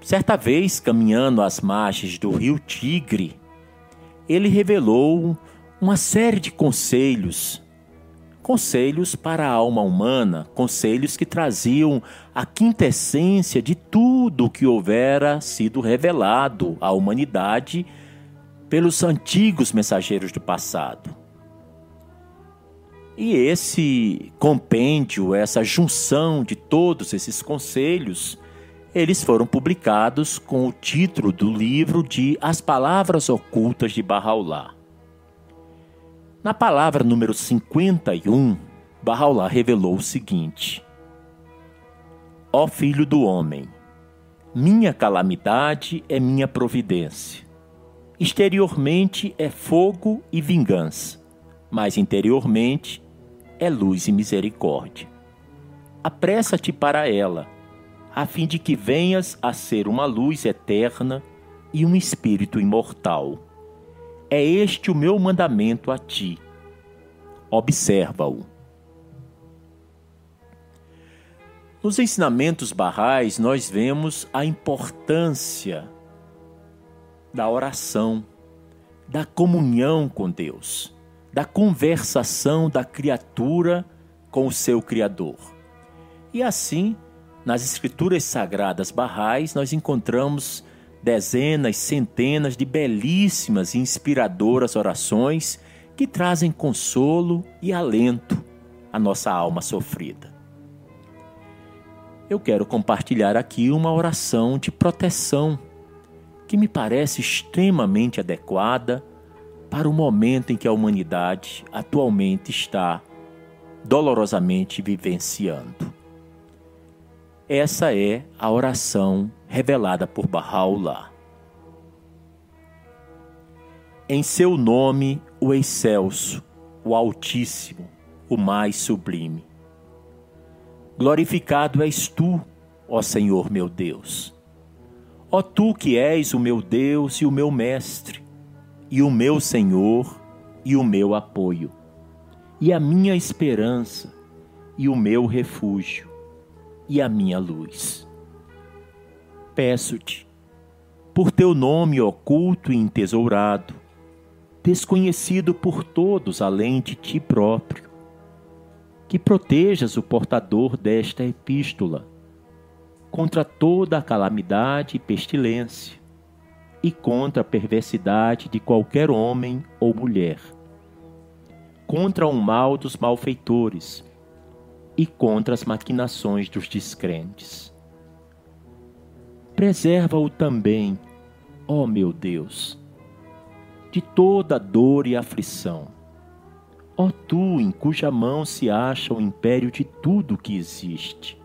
certa vez caminhando às margens do rio Tigre, ele revelou uma série de conselhos conselhos para a alma humana, conselhos que traziam a quintessência de tudo o que houvera sido revelado à humanidade pelos antigos mensageiros do passado. E esse compêndio, essa junção de todos esses conselhos, eles foram publicados com o título do livro de As Palavras Ocultas de Bahá'u'lláh. Na palavra número 51, Bahá'u'lláh revelou o seguinte: Ó filho do homem, minha calamidade é minha providência. Exteriormente é fogo e vingança, mas interiormente é luz e misericórdia. Apressa-te para ela, a fim de que venhas a ser uma luz eterna e um espírito imortal é este o meu mandamento a ti. Observa-o. Nos ensinamentos barrais, nós vemos a importância da oração, da comunhão com Deus, da conversação da criatura com o seu Criador. E assim, nas escrituras sagradas barrais, nós encontramos dezenas, centenas de belíssimas e inspiradoras orações que trazem consolo e alento à nossa alma sofrida. Eu quero compartilhar aqui uma oração de proteção que me parece extremamente adequada para o momento em que a humanidade atualmente está dolorosamente vivenciando. Essa é a oração revelada por Bahá'u'lláh. Em seu nome, o excelso, o Altíssimo, o mais sublime. Glorificado és tu, ó Senhor meu Deus. Ó tu que és o meu Deus e o meu Mestre, e o meu Senhor e o meu apoio, e a minha esperança e o meu refúgio e a minha luz. Peço-te, por teu nome oculto e entesourado, desconhecido por todos além de ti próprio, que protejas o portador desta epístola contra toda a calamidade e pestilência, e contra a perversidade de qualquer homem ou mulher, contra o mal dos malfeitores, e contra as maquinações dos descrentes. Preserva-o também, ó meu Deus, de toda dor e aflição. Ó tu, em cuja mão se acha o império de tudo que existe.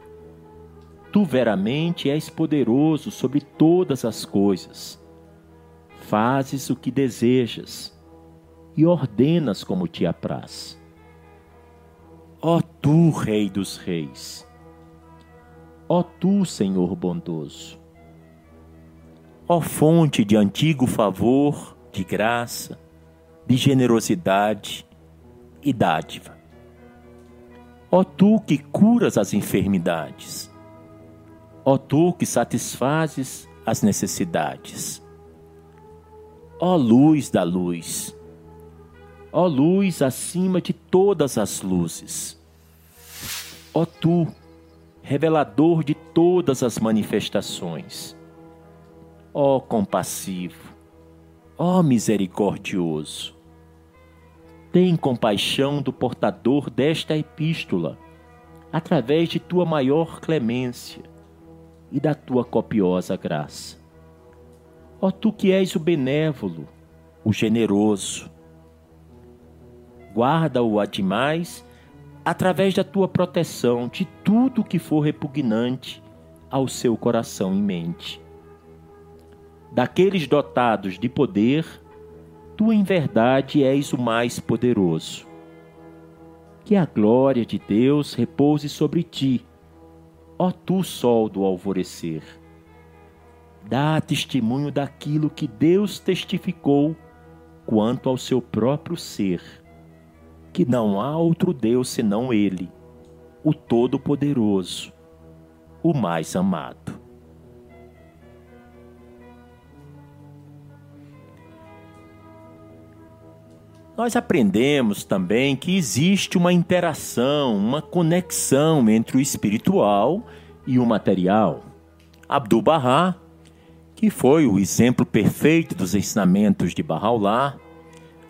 Tu veramente és poderoso sobre todas as coisas. Fazes o que desejas e ordenas como te apraz. Ó tu, Rei dos Reis! Ó tu, Senhor bondoso! Ó fonte de antigo favor, de graça, de generosidade e dádiva! Ó tu que curas as enfermidades! Ó tu que satisfazes as necessidades! Ó luz da luz! ó luz acima de todas as luzes. Ó tu, revelador de todas as manifestações. Ó compassivo, ó misericordioso. Tem compaixão do portador desta epístola, através de tua maior clemência e da tua copiosa graça. Ó tu que és o benévolo, o generoso, guarda-o a demais através da tua proteção de tudo que for repugnante ao seu coração e mente. Daqueles dotados de poder, tu em verdade és o mais poderoso. Que a glória de Deus repouse sobre ti, ó tu sol do alvorecer. Dá testemunho daquilo que Deus testificou quanto ao seu próprio ser, que não há outro Deus senão Ele, o Todo-Poderoso, o mais amado. Nós aprendemos também que existe uma interação, uma conexão entre o espiritual e o material. Abdu'l-Bahá, que foi o exemplo perfeito dos ensinamentos de Bahá'u'lláh,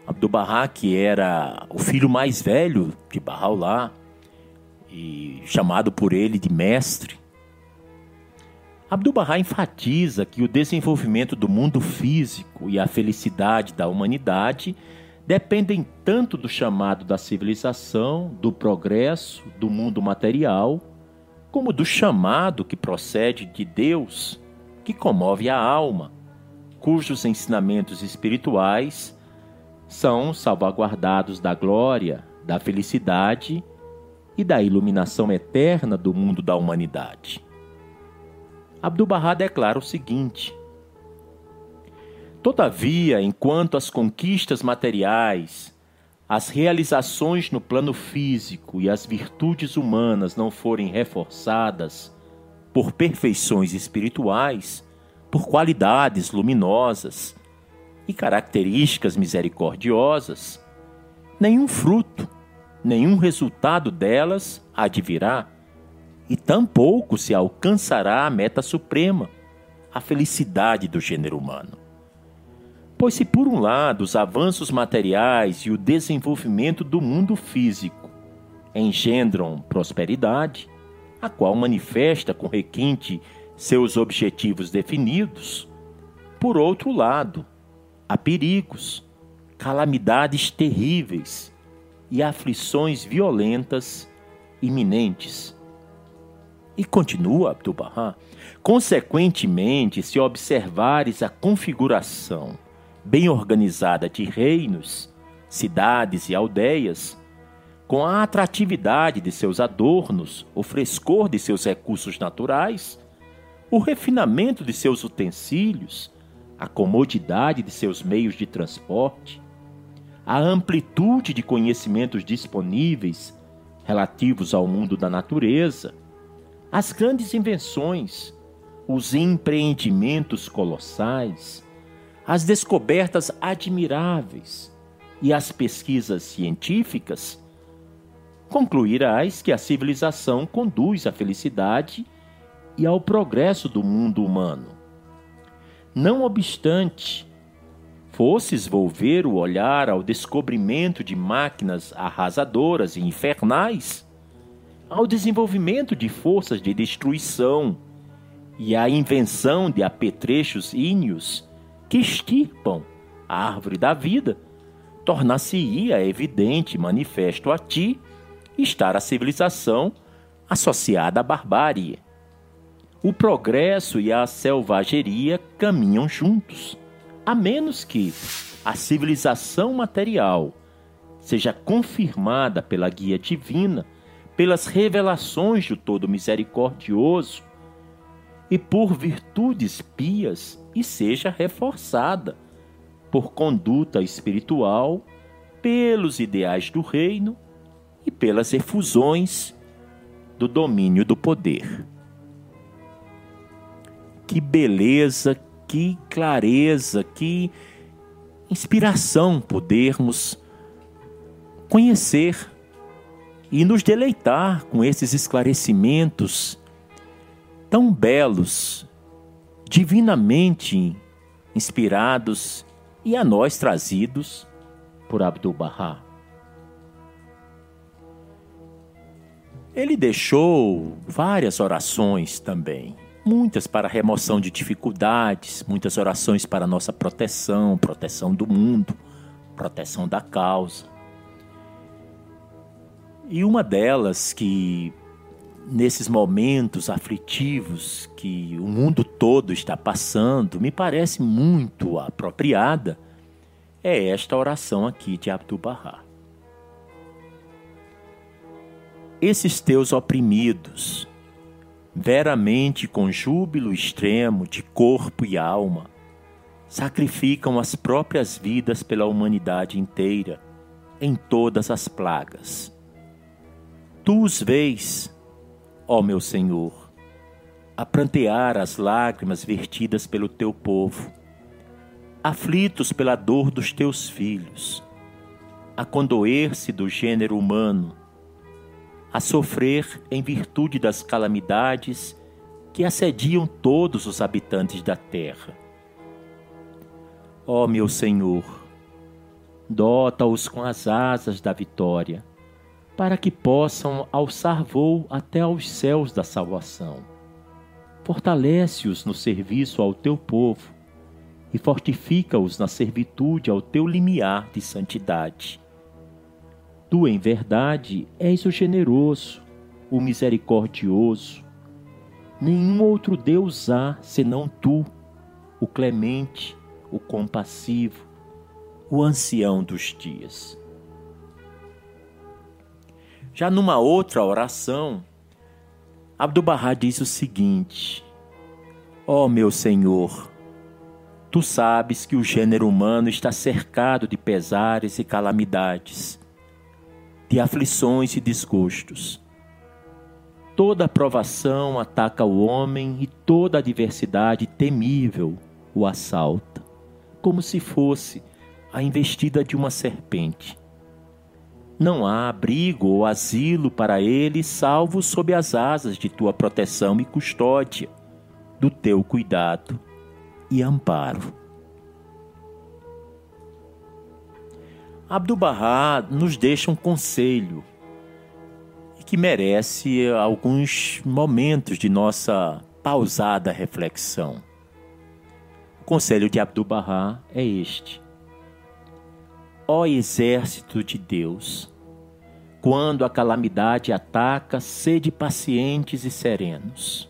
Abdu'l-Bahá, que era o filho mais velho de Bahá'u'lláh, e chamado por ele de mestre, Abdu'l-Bahá enfatiza que o desenvolvimento do mundo físico e a felicidade da humanidade dependem tanto do chamado da civilização, do progresso, do mundo material, como do chamado que procede de Deus, que comove a alma, cujos ensinamentos espirituais são salvaguardados da glória, da felicidade e da iluminação eterna do mundo da humanidade. Abdu'l-Bahá declara o seguinte: Todavia, enquanto as conquistas materiais, as realizações no plano físico e as virtudes humanas não forem reforçadas por perfeições espirituais, por qualidades luminosas e características misericordiosas, nenhum fruto, nenhum resultado delas advirá, e tampouco se alcançará a meta suprema, a felicidade do gênero humano. Pois, se por um lado os avanços materiais e o desenvolvimento do mundo físico engendram prosperidade, a qual manifesta com requinte seus objetivos definidos, por outro lado, há perigos, calamidades terríveis e aflições violentas iminentes. E continua Abdu'l-Bahá, consequentemente, se observares a configuração bem organizada de reinos, cidades e aldeias, com a atratividade de seus adornos, o frescor de seus recursos naturais, o refinamento de seus utensílios, a comodidade de seus meios de transporte, a amplitude de conhecimentos disponíveis relativos ao mundo da natureza, as grandes invenções, os empreendimentos colossais, as descobertas admiráveis e as pesquisas científicas, concluirás que a civilização conduz à felicidade e ao progresso do mundo humano. Não obstante, fosses volver o olhar ao descobrimento de máquinas arrasadoras e infernais, ao desenvolvimento de forças de destruição e à invenção de apetrechos íneos que extirpam a árvore da vida, tornar-se-ia evidente manifesto a ti estar a civilização associada à barbárie. O progresso e a selvageria caminham juntos, a menos que a civilização material seja confirmada pela guia divina, pelas revelações do Todo Misericordioso e por virtudes pias e seja reforçada por conduta espiritual, pelos ideais do reino e pelas efusões do domínio do poder. Que beleza, que clareza, que inspiração podermos conhecer e nos deleitar com esses esclarecimentos tão belos divinamente inspirados e a nós trazidos por Abdu'l-Bahá. Ele deixou várias orações também, muitas para remoção de dificuldades, muitas orações para nossa proteção, proteção do mundo, proteção da causa. E uma delas que nesses momentos aflitivos que o mundo todo está passando, me parece muito apropriada é esta oração aqui de Abdu'l-Bahá. Esses teus oprimidos, veramente com júbilo extremo de corpo e alma, sacrificam as próprias vidas pela humanidade inteira, em todas as plagas. Tu os vês, ó meu Senhor, a prantear as lágrimas vertidas pelo teu povo, aflitos pela dor dos teus filhos, a condoer-se do gênero humano, a sofrer em virtude das calamidades que assediam todos os habitantes da terra. Ó meu Senhor, dota-os com as asas da vitória, para que possam alçar voo até aos céus da salvação. Fortalece-os no serviço ao teu povo e fortifica-os na servitude ao teu limiar de santidade. Tu, em verdade, és o generoso, o misericordioso. Nenhum outro Deus há senão tu, o clemente, o compassivo, o ancião dos dias. Já numa outra oração, Abdu'l-Bahá diz o seguinte: Ó oh, meu Senhor, tu sabes que o gênero humano está cercado de pesares e calamidades, de aflições e desgostos. Toda provação ataca o homem e toda adversidade temível o assalta como se fosse a investida de uma serpente. Não há abrigo ou asilo para ele, salvo sob as asas de tua proteção e custódia, do teu cuidado e amparo. Abdu'l-Bahá nos deixa um conselho que merece alguns momentos de nossa pausada reflexão. O conselho de Abdu'l-Bahá é este: Ó exército de Deus, quando a calamidade ataca, sede pacientes e serenos.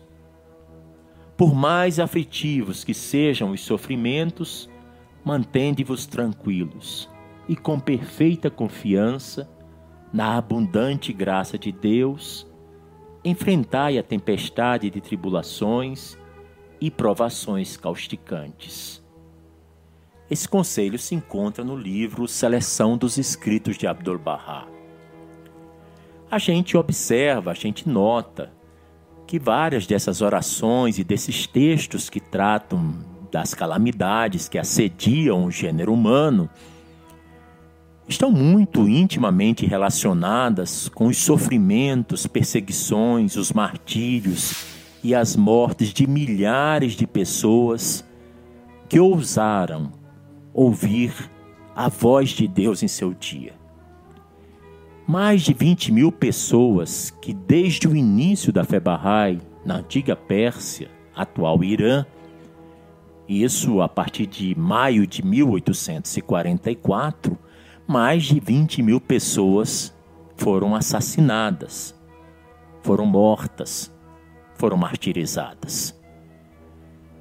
Por mais aflitivos que sejam os sofrimentos, mantende-vos tranquilos e com perfeita confiança na abundante graça de Deus, enfrentai a tempestade de tribulações e provações causticantes. Esse conselho se encontra no livro Seleção dos Escritos de Abdu'l-Bahá. A gente observa, a gente nota que várias dessas orações e desses textos que tratam das calamidades que assediam o gênero humano estão muito intimamente relacionadas com os sofrimentos, perseguições, os martírios e as mortes de milhares de pessoas que ousaram ouvir a voz de Deus em seu dia. Mais de 20 mil pessoas que, desde o início da fé Bahá'í, na antiga Pérsia, atual Irã, isso a partir de maio de 1844, mais de 20 mil pessoas foram assassinadas, foram mortas foram martirizadas.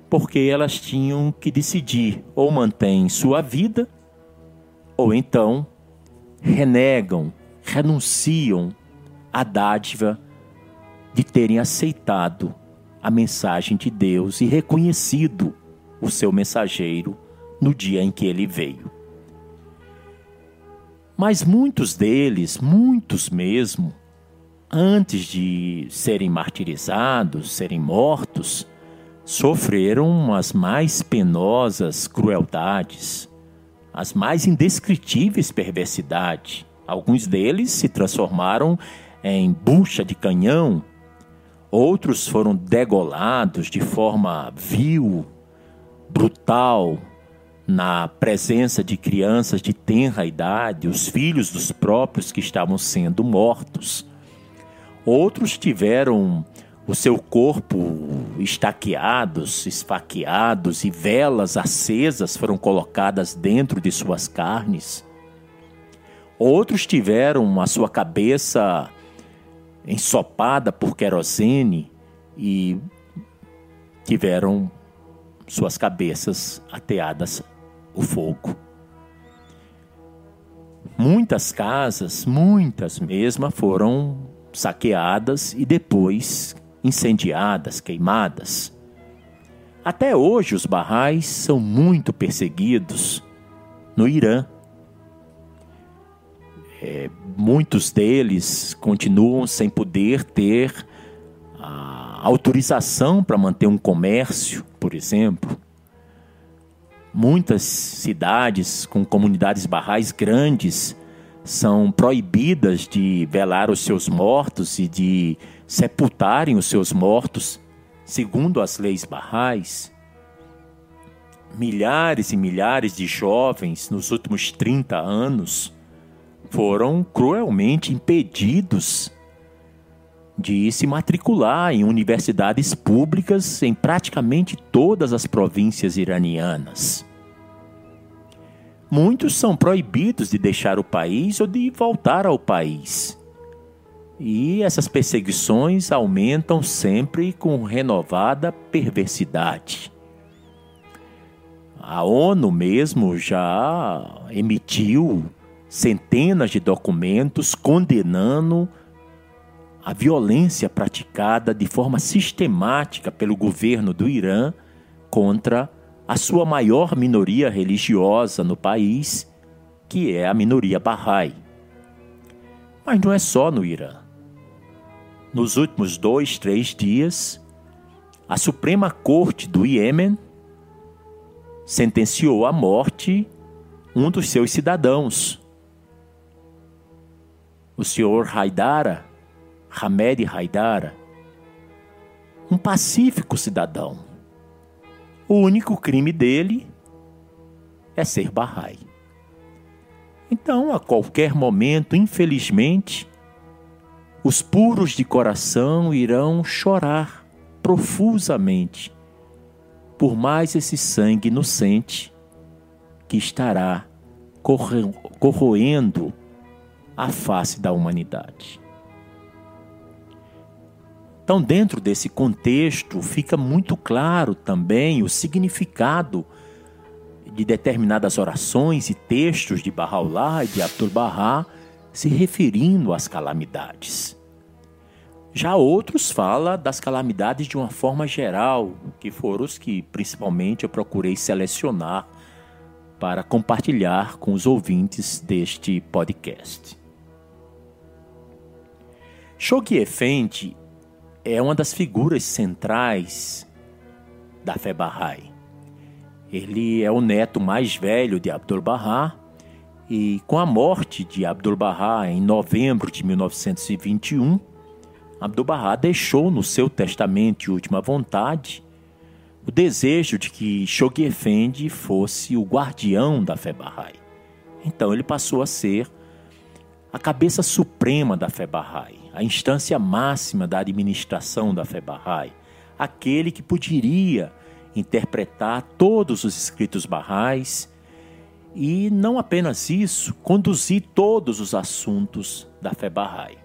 Porque elas tinham que decidir ou mantêm sua vida, ou então renegam, renunciam à dádiva de terem aceitado a mensagem de Deus e reconhecido o seu mensageiro no dia em que ele veio. Mas muitos deles, muitos mesmo, antes de serem martirizados, serem mortos, sofreram as mais penosas crueldades, as mais indescritíveis perversidades. Alguns deles se transformaram em bucha de canhão, outros foram degolados de forma vil, brutal, na presença de crianças de tenra idade, os filhos dos próprios que estavam sendo mortos. Outros tiveram o seu corpo estaqueados, esfaqueados e velas acesas foram colocadas dentro de suas carnes. Outros tiveram a sua cabeça ensopada por querosene e tiveram suas cabeças ateadas o fogo. Muitas casas, muitas mesmo, foram saqueadas e depois incendiadas, queimadas. Até hoje, os barrais são muito perseguidos no Irã. É, muitos deles continuam sem poder ter autorização para manter um comércio, por exemplo. Muitas cidades com comunidades barrais grandes são proibidas de velar os seus mortos e de sepultarem os seus mortos, segundo as leis barrais. Milhares e milhares de jovens nos últimos 30 anos foram cruelmente impedidos de se matricular em universidades públicas em praticamente todas as províncias iranianas. Muitos são proibidos de deixar o país ou de voltar ao país. E essas perseguições aumentam sempre com renovada perversidade. A ONU mesmo já emitiu centenas de documentos condenando a violência praticada de forma sistemática pelo governo do Irã contra a sua maior minoria religiosa no país, que é a minoria Bahá'í. Mas não é só no Irã. Nos últimos dois, três dias, a Suprema Corte do Iêmen sentenciou à morte um dos seus cidadãos, o senhor Haidara, Hamed Haidara, um pacífico cidadão. O único crime dele é ser Bahá'í. Então, a qualquer momento, infelizmente, os puros de coração irão chorar profusamente por mais esse sangue inocente que estará corroendo a face da humanidade. Então, dentro desse contexto, fica muito claro também o significado de determinadas orações e textos de Bahá'u'lláh e de Abdu'l-Bahá se referindo às calamidades. Já outros falam das calamidades de uma forma geral, que foram os que principalmente eu procurei selecionar para compartilhar com os ouvintes deste podcast. Shoghi Effendi é uma das figuras centrais da fé Bahá'í. Ele é o neto mais velho de Abdu'l-Bahá e com a morte de Abdu'l-Bahá em novembro de 1921, Abdu'l-Bahá deixou no seu testamento de última vontade o desejo de que Shoghi Effendi fosse o guardião da fé Bahá'í. Então ele passou a ser a cabeça suprema da fé Bahá'í a instância máxima da administração da fé Bahá'í, aquele que poderia interpretar todos os escritos barrais e não apenas isso, conduzir todos os assuntos da fé Bahá'í.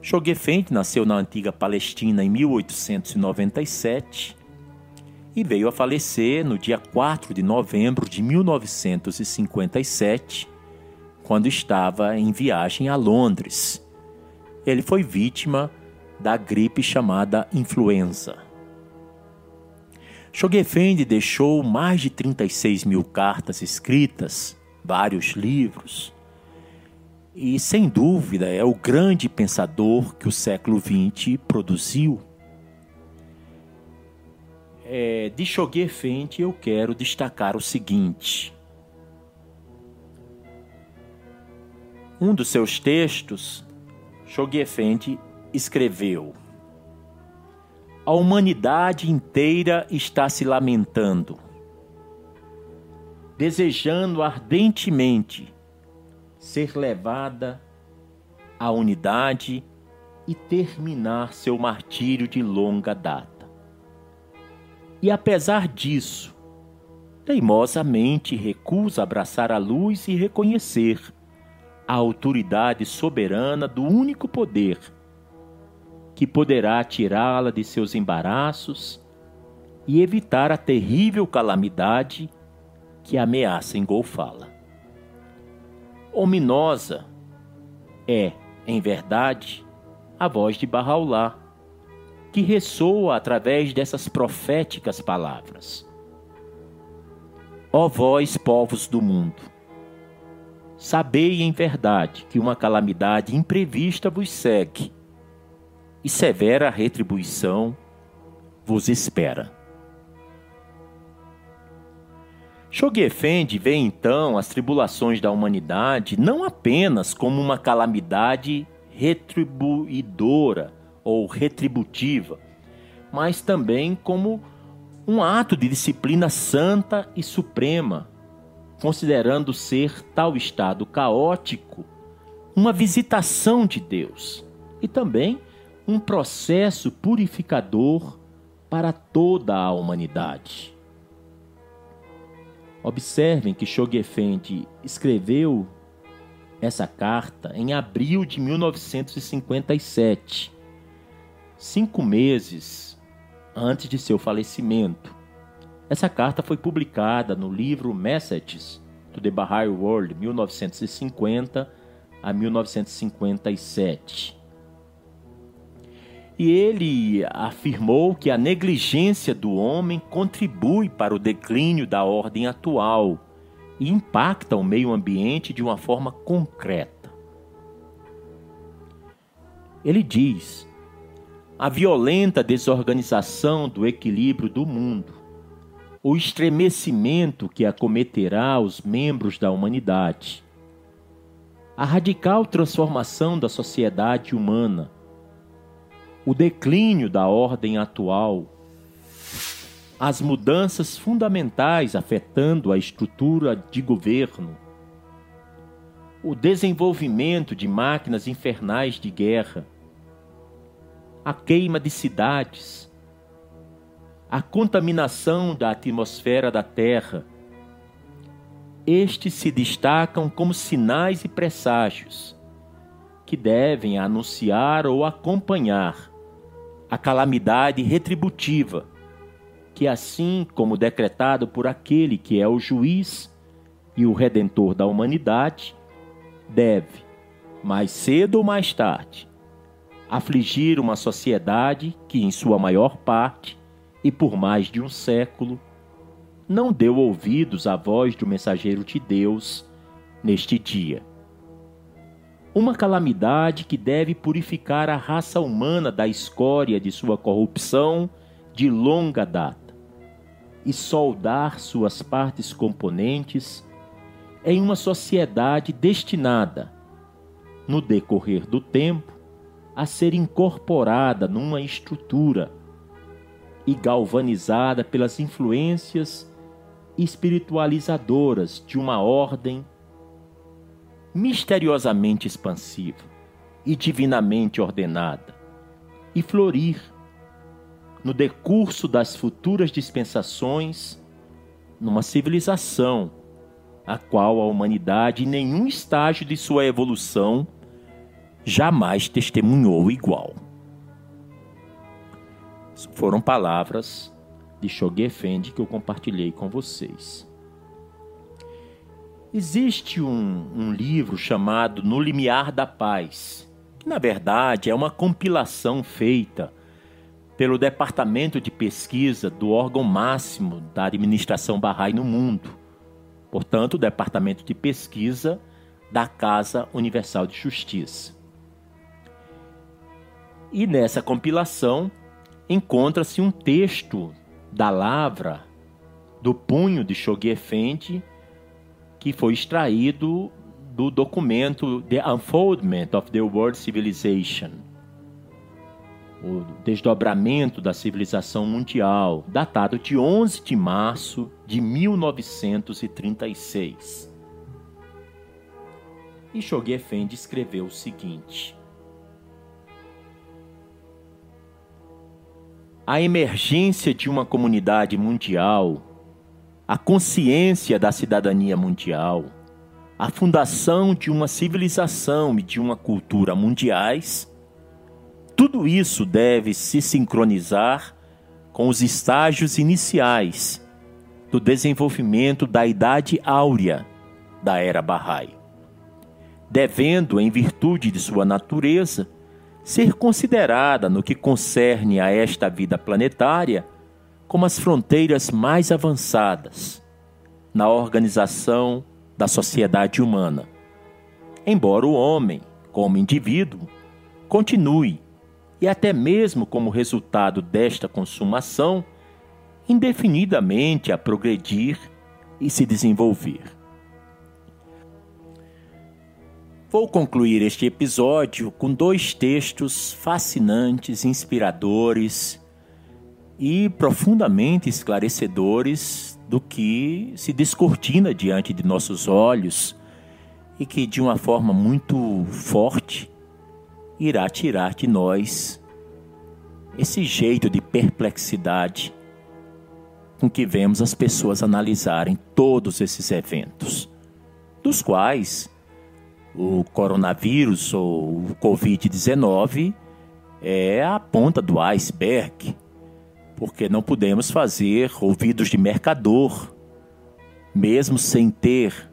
Shogefendi nasceu na antiga Palestina em 1897 e veio a falecer no dia 4 de novembro de 1957, quando estava em viagem a Londres ele foi vítima da gripe chamada influenza. Shogefendi deixou mais de 36 mil cartas escritas, vários livros, e sem dúvida é o grande pensador que o século XX produziu. É, de Shogefendi eu quero destacar o seguinte. Um dos seus textos Shoghi escreveu: A humanidade inteira está se lamentando, desejando ardentemente ser levada à unidade e terminar seu martírio de longa data. E apesar disso, teimosamente recusa abraçar a luz e reconhecer a autoridade soberana do único poder que poderá tirá-la de seus embaraços e evitar a terrível calamidade que ameaça engolfá-la. Ominosa é, em verdade, a voz de Barraulá, que ressoa através dessas proféticas palavras. Ó vós, povos do mundo, sabei em verdade que uma calamidade imprevista vos segue, e severa retribuição vos espera. Shoghi vê então as tribulações da humanidade não apenas como uma calamidade retribuidora ou retributiva, mas também como um ato de disciplina santa e suprema, considerando ser tal estado caótico uma visitação de Deus e também um processo purificador para toda a humanidade. Observem que Shoghi escreveu essa carta em abril de 1957, cinco meses antes de seu falecimento. Essa carta foi publicada no livro Messages to the Baha'i World, 1950 a 1957. E ele afirmou que a negligência do homem contribui para o declínio da ordem atual e impacta o meio ambiente de uma forma concreta. Ele diz: a violenta desorganização do equilíbrio do mundo, o estremecimento que acometerá os membros da humanidade, a radical transformação da sociedade humana. O declínio da ordem atual, as mudanças fundamentais afetando a estrutura de governo, o desenvolvimento de máquinas infernais de guerra, a queima de cidades, a contaminação da atmosfera da Terra. Estes se destacam como sinais e presságios que devem anunciar ou acompanhar a calamidade retributiva, que assim como decretado por aquele que é o juiz e o redentor da humanidade, deve, mais cedo ou mais tarde, afligir uma sociedade que, em sua maior parte e por mais de um século, não deu ouvidos à voz do mensageiro de Deus neste dia. Uma calamidade que deve purificar a raça humana da escória de sua corrupção de longa data e soldar suas partes componentes em uma sociedade destinada, no decorrer do tempo, a ser incorporada numa estrutura e galvanizada pelas influências espiritualizadoras de uma ordem misteriosamente expansiva e divinamente ordenada, e florir no decurso das futuras dispensações numa civilização a qual a humanidade em nenhum estágio de sua evolução jamais testemunhou igual. Foram palavras de Shoghi Effendi que eu compartilhei com vocês. Existe um, um livro chamado No Limiar da Paz, que na verdade é uma compilação feita pelo Departamento de Pesquisa do órgão máximo da administração Bahá'í no mundo, portanto, o Departamento de Pesquisa da Casa Universal de Justiça. E nessa compilação encontra-se um texto da lavra do punho de Shoghi Effendi que foi extraído do documento The Unfoldment of the World Civilization, o desdobramento da civilização mundial, datado de 11 de março de 1936. E Shoghi Effendi escreveu o seguinte: A emergência de uma comunidade mundial a consciência da cidadania mundial, a fundação de uma civilização e de uma cultura mundiais, tudo isso deve se sincronizar com os estágios iniciais do desenvolvimento da Idade Áurea da Era Bahá'í, devendo, em virtude de sua natureza, ser considerada no que concerne a esta vida planetária como as fronteiras mais avançadas na organização da sociedade humana. Embora o homem, como indivíduo, continue, e até mesmo como resultado desta consumação, indefinidamente a progredir e se desenvolver. Vou concluir este episódio com dois textos fascinantes, inspiradores e profundamente esclarecedores do que se descortina diante de nossos olhos e que, de uma forma muito forte, irá tirar de nós esse jeito de perplexidade com que vemos as pessoas analisarem todos esses eventos, dos quais o coronavírus ou o Covid-19 é a ponta do iceberg, porque não podemos fazer ouvidos de mercador, mesmo sem ter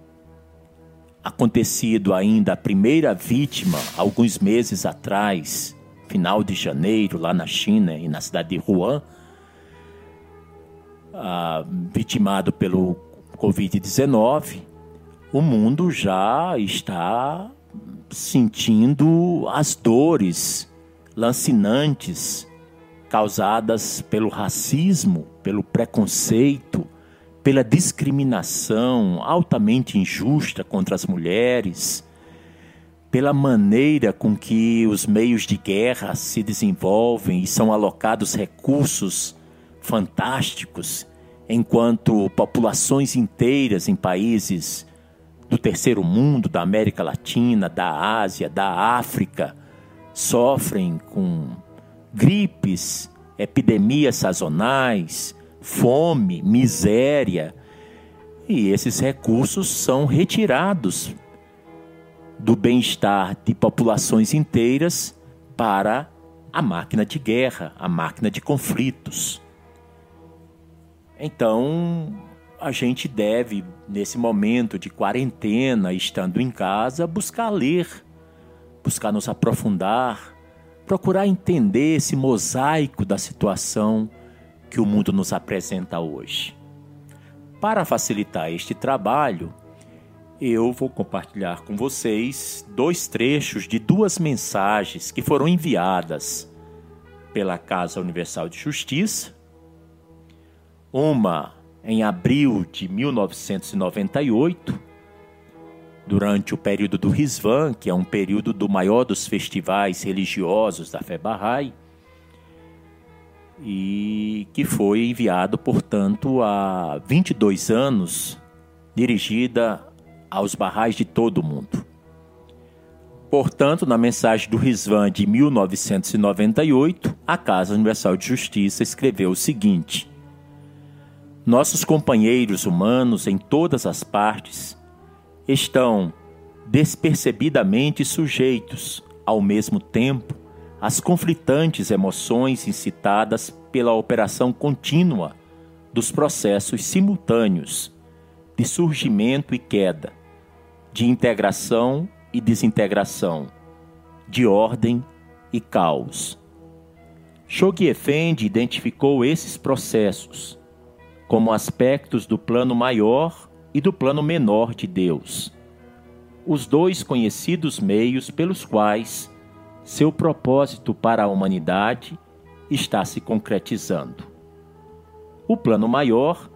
acontecido ainda a primeira vítima alguns meses atrás, final de janeiro, lá na China e na cidade de Wuhan, ah, vitimado pelo Covid-19 o mundo já está sentindo as dores lancinantes causadas pelo racismo, pelo preconceito, pela discriminação altamente injusta contra as mulheres, pela maneira com que os meios de guerra se desenvolvem e são alocados recursos fantásticos, enquanto populações inteiras em países do terceiro mundo, da América Latina, da Ásia, da África, sofrem com gripes, epidemias sazonais, fome, miséria, e esses recursos são retirados do bem-estar de populações inteiras para a máquina de guerra, a máquina de conflitos. Então, a gente deve, nesse momento de quarentena, estando em casa, buscar ler, buscar nos aprofundar, procurar entender esse mosaico da situação que o mundo nos apresenta hoje. Para facilitar este trabalho, eu vou compartilhar com vocês dois trechos de duas mensagens que foram enviadas pela Casa Universal de Justiça. Uma em abril de 1998, durante o período do Rizvan, que é um período do maior dos festivais religiosos da fé Bahá'í, e que foi enviado, portanto, há 22 anos, dirigida aos barrais de todo o mundo. Portanto, na mensagem do Rizvan de 1998, a Casa Universal de Justiça escreveu o seguinte: nossos companheiros humanos em todas as partes estão despercebidamente sujeitos, ao mesmo tempo, às conflitantes emoções incitadas pela operação contínua dos processos simultâneos de surgimento e queda, de integração e desintegração, de ordem e caos. Shoghi Effendi identificou esses processos como aspectos do plano maior e do plano menor de Deus, os dois conhecidos meios pelos quais seu propósito para a humanidade está se concretizando. O plano maior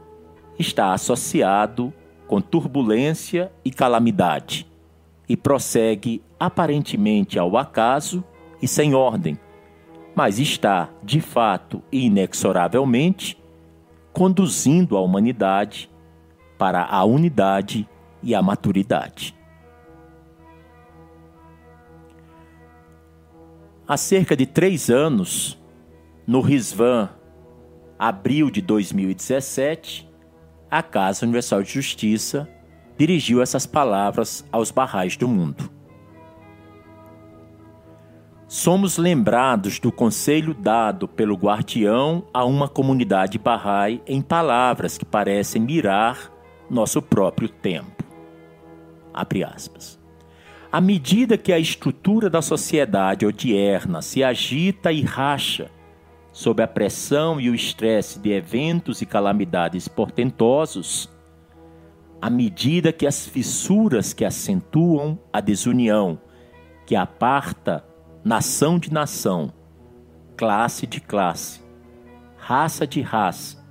está associado com turbulência e calamidade e prossegue aparentemente ao acaso e sem ordem, mas está, de fato e inexoravelmente, conduzindo a humanidade para a unidade e a maturidade. Há cerca de três anos, no Risvan, abril de 2017, a Casa Universal de Justiça dirigiu essas palavras aos barrais do mundo. Somos lembrados do conselho dado pelo guardião a uma comunidade Bahá'í em palavras que parecem mirar nosso próprio tempo. Abre aspas. À medida que a estrutura da sociedade odierna se agita e racha sob a pressão e o estresse de eventos e calamidades portentosos, à medida que as fissuras que acentuam a desunião, que aparta nação de nação, classe de classe, raça de raça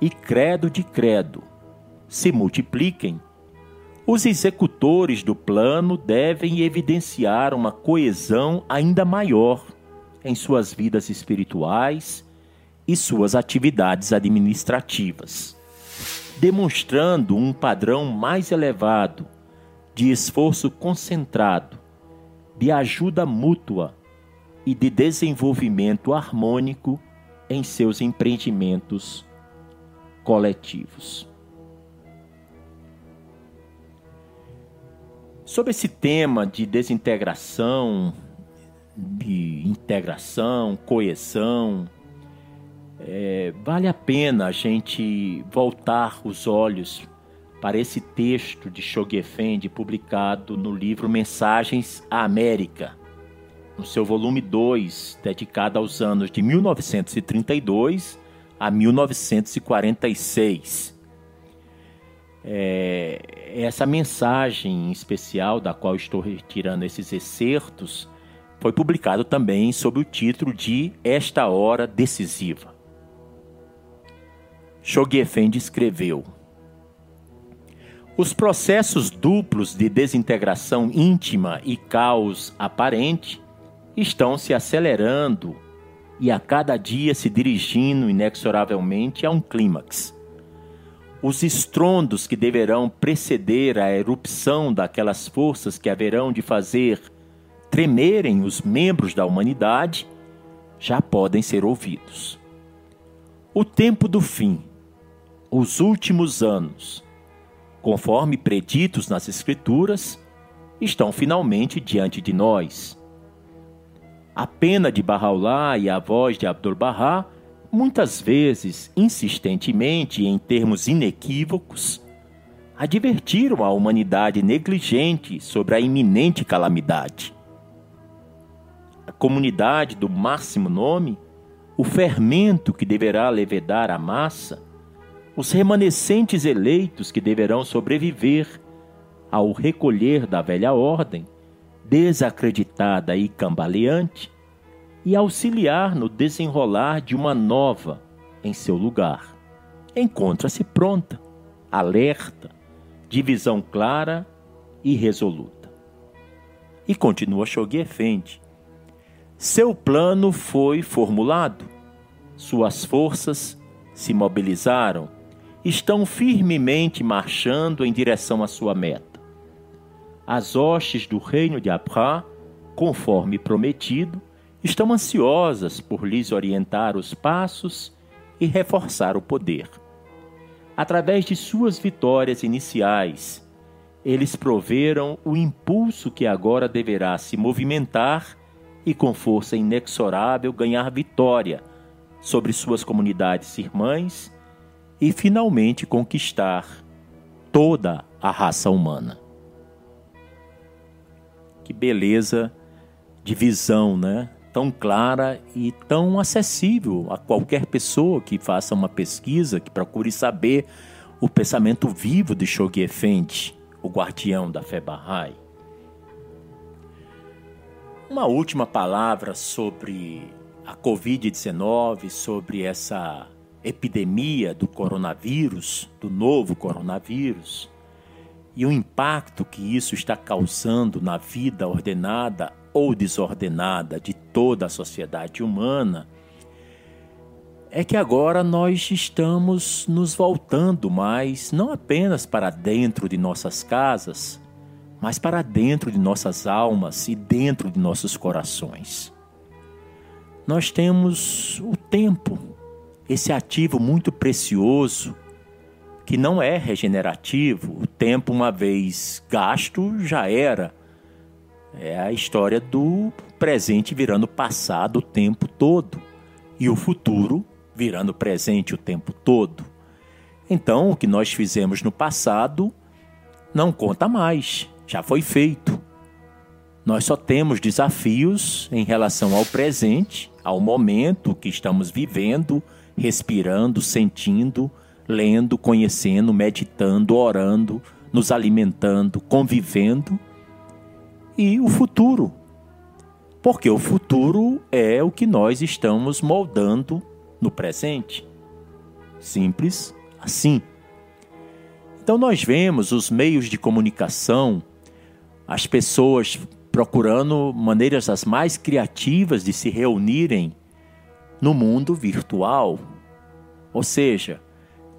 e credo de credo se multipliquem, os executores do plano devem evidenciar uma coesão ainda maior em suas vidas espirituais e suas atividades administrativas, demonstrando um padrão mais elevado de esforço concentrado, de ajuda mútua e de desenvolvimento harmônico em seus empreendimentos coletivos. Sobre esse tema de desintegração, de integração, coesão, é, vale a pena a gente voltar os olhos para esse texto de Shogefendi publicado no livro Mensagens à América, no seu volume 2, dedicado aos anos de 1932 a 1946 é, essa mensagem especial da qual estou retirando esses excertos foi publicado também sob o título de Esta Hora Decisiva. Shoghi escreveu: Os processos duplos de desintegração íntima e caos aparente estão se acelerando e a cada dia se dirigindo inexoravelmente a um clímax os estrondos que deverão preceder a erupção daquelas forças que haverão de fazer tremerem os membros da humanidade já podem ser ouvidos. O tempo do fim, os últimos anos, conforme preditos nas Escrituras, estão finalmente diante de nós. A pena de Bahá'u'lláh e a voz de Abdu'l-Bahá muitas vezes insistentemente e em termos inequívocos, advertiram a humanidade negligente sobre a iminente calamidade. A comunidade do máximo nome, o fermento que deverá levedar a massa, os remanescentes eleitos que deverão sobreviver ao recolher da velha ordem, desacreditada e cambaleante, e auxiliar no desenrolar de uma nova em seu lugar. Encontra-se pronta, alerta, de visão clara e resoluta. E continua Shoghi Effendi. Seu plano foi formulado, suas forças se mobilizaram, estão firmemente marchando em direção à sua meta. As hostes do reino de Abra, conforme prometido, estão ansiosas por lhes orientar os passos e reforçar o poder. Através de suas vitórias iniciais, eles proveram o impulso que agora deverá se movimentar e, com força inexorável, ganhar vitória sobre suas comunidades irmãs e finalmente conquistar toda a raça humana. Que beleza de visão, né? tão clara e tão acessível a qualquer pessoa que faça uma pesquisa, que procure saber o pensamento vivo de Shoghi Effendi, o guardião da fé Bahá'í. Uma última palavra sobre a Covid-19, sobre essa epidemia do coronavírus, do novo coronavírus, e o impacto que isso está causando na vida ordenada ou desordenada de toda a sociedade humana, é que agora nós estamos nos voltando mais não apenas para dentro de nossas casas, mas para dentro de nossas almas e dentro de nossos corações. Nós temos o tempo, esse ativo muito precioso, que não é regenerativo. O tempo, uma vez gasto, já era É a história do presente virando passado o tempo todo e o futuro virando presente o tempo todo. Então, o que nós fizemos no passado não conta mais, já foi feito. Nós só temos desafios em relação ao presente, ao momento que estamos vivendo, respirando, sentindo, lendo, conhecendo, meditando, orando, nos alimentando, convivendo e o futuro. Porque o futuro é o que nós estamos moldando no presente. Simples assim. Então nós vemos os meios de comunicação, as pessoas procurando maneiras as mais criativas de se reunirem no mundo virtual. Ou seja,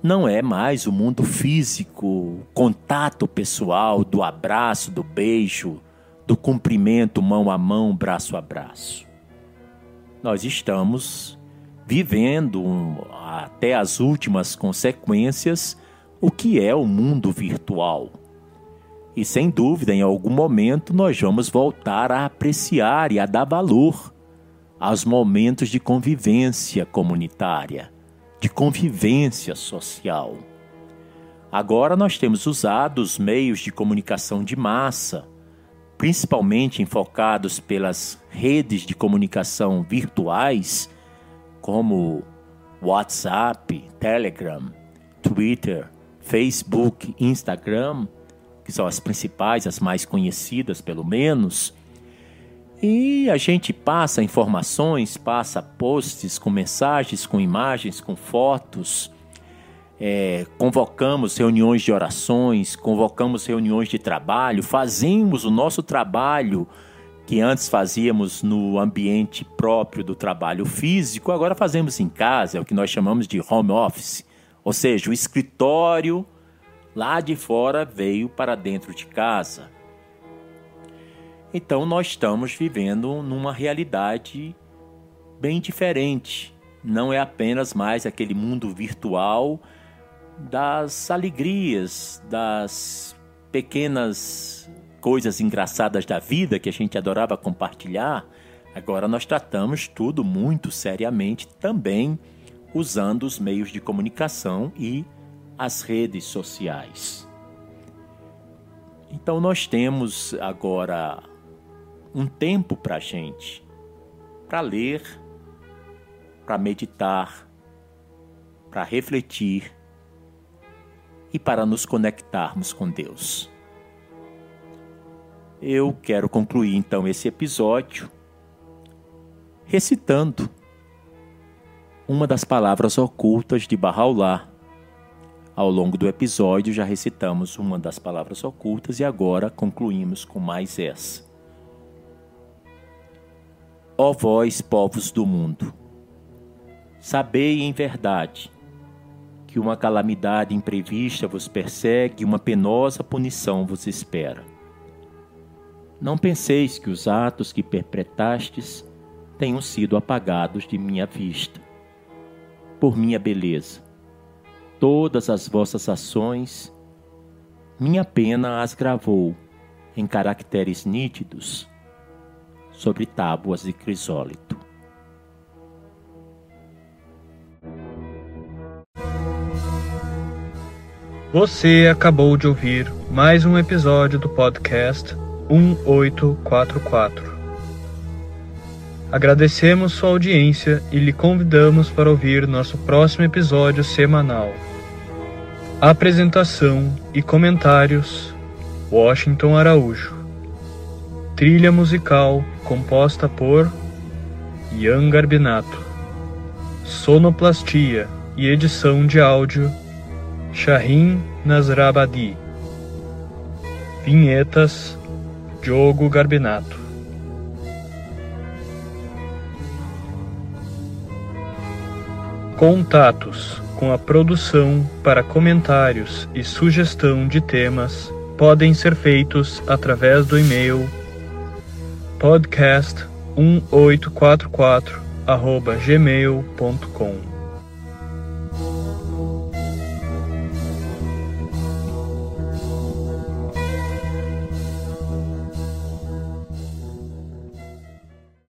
não é mais o mundo físico, contato pessoal, do abraço, do beijo, do cumprimento mão a mão, braço a braço. Nós estamos vivendo até as últimas consequências o que é o mundo virtual. E sem dúvida, em algum momento, nós vamos voltar a apreciar e a dar valor aos momentos de convivência comunitária, de convivência social. Agora nós temos usado os meios de comunicação de massa principalmente enfocados pelas redes de comunicação virtuais, como WhatsApp, Telegram, Twitter, Facebook, Instagram, que são as principais, as mais conhecidas pelo menos. E a gente passa informações, passa posts com mensagens, com imagens, com fotos é, convocamos reuniões de orações, convocamos reuniões de trabalho, fazemos o nosso trabalho que antes fazíamos no ambiente próprio do trabalho físico, agora fazemos em casa, é o que nós chamamos de home office. Ou seja, o escritório lá de fora veio para dentro de casa. Então nós estamos vivendo numa realidade bem diferente. Não é apenas mais aquele mundo virtual das alegrias, das pequenas coisas engraçadas da vida que a gente adorava compartilhar, agora nós tratamos tudo muito seriamente também usando os meios de comunicação e as redes sociais. Então nós temos agora um tempo para a gente, para ler, para meditar, para refletir e para nos conectarmos com Deus. Eu quero concluir então esse episódio recitando uma das palavras ocultas de Bahá'u'lláh. Ao longo do episódio já recitamos uma das palavras ocultas e agora concluímos com mais essa. Ó vós, povos do mundo, sabei em verdade que uma calamidade imprevista vos persegue e uma penosa punição vos espera. Não penseis que os atos que perpetrastes tenham sido apagados de minha vista. Por minha beleza, todas as vossas ações, minha pena as gravou em caracteres nítidos sobre tábuas de crisólito. Você acabou de ouvir mais um episódio do podcast 1844. Agradecemos sua audiência e lhe convidamos para ouvir nosso próximo episódio semanal. Apresentação e comentários: Washington Araújo. Trilha musical composta por Ian Garbinato. Sonoplastia e edição de áudio Shahin Nasrabadi. Vinhetas Diogo Garbinato. Contatos com a produção para comentários e sugestão de temas podem ser feitos através do e-mail podcast1844 gmail.com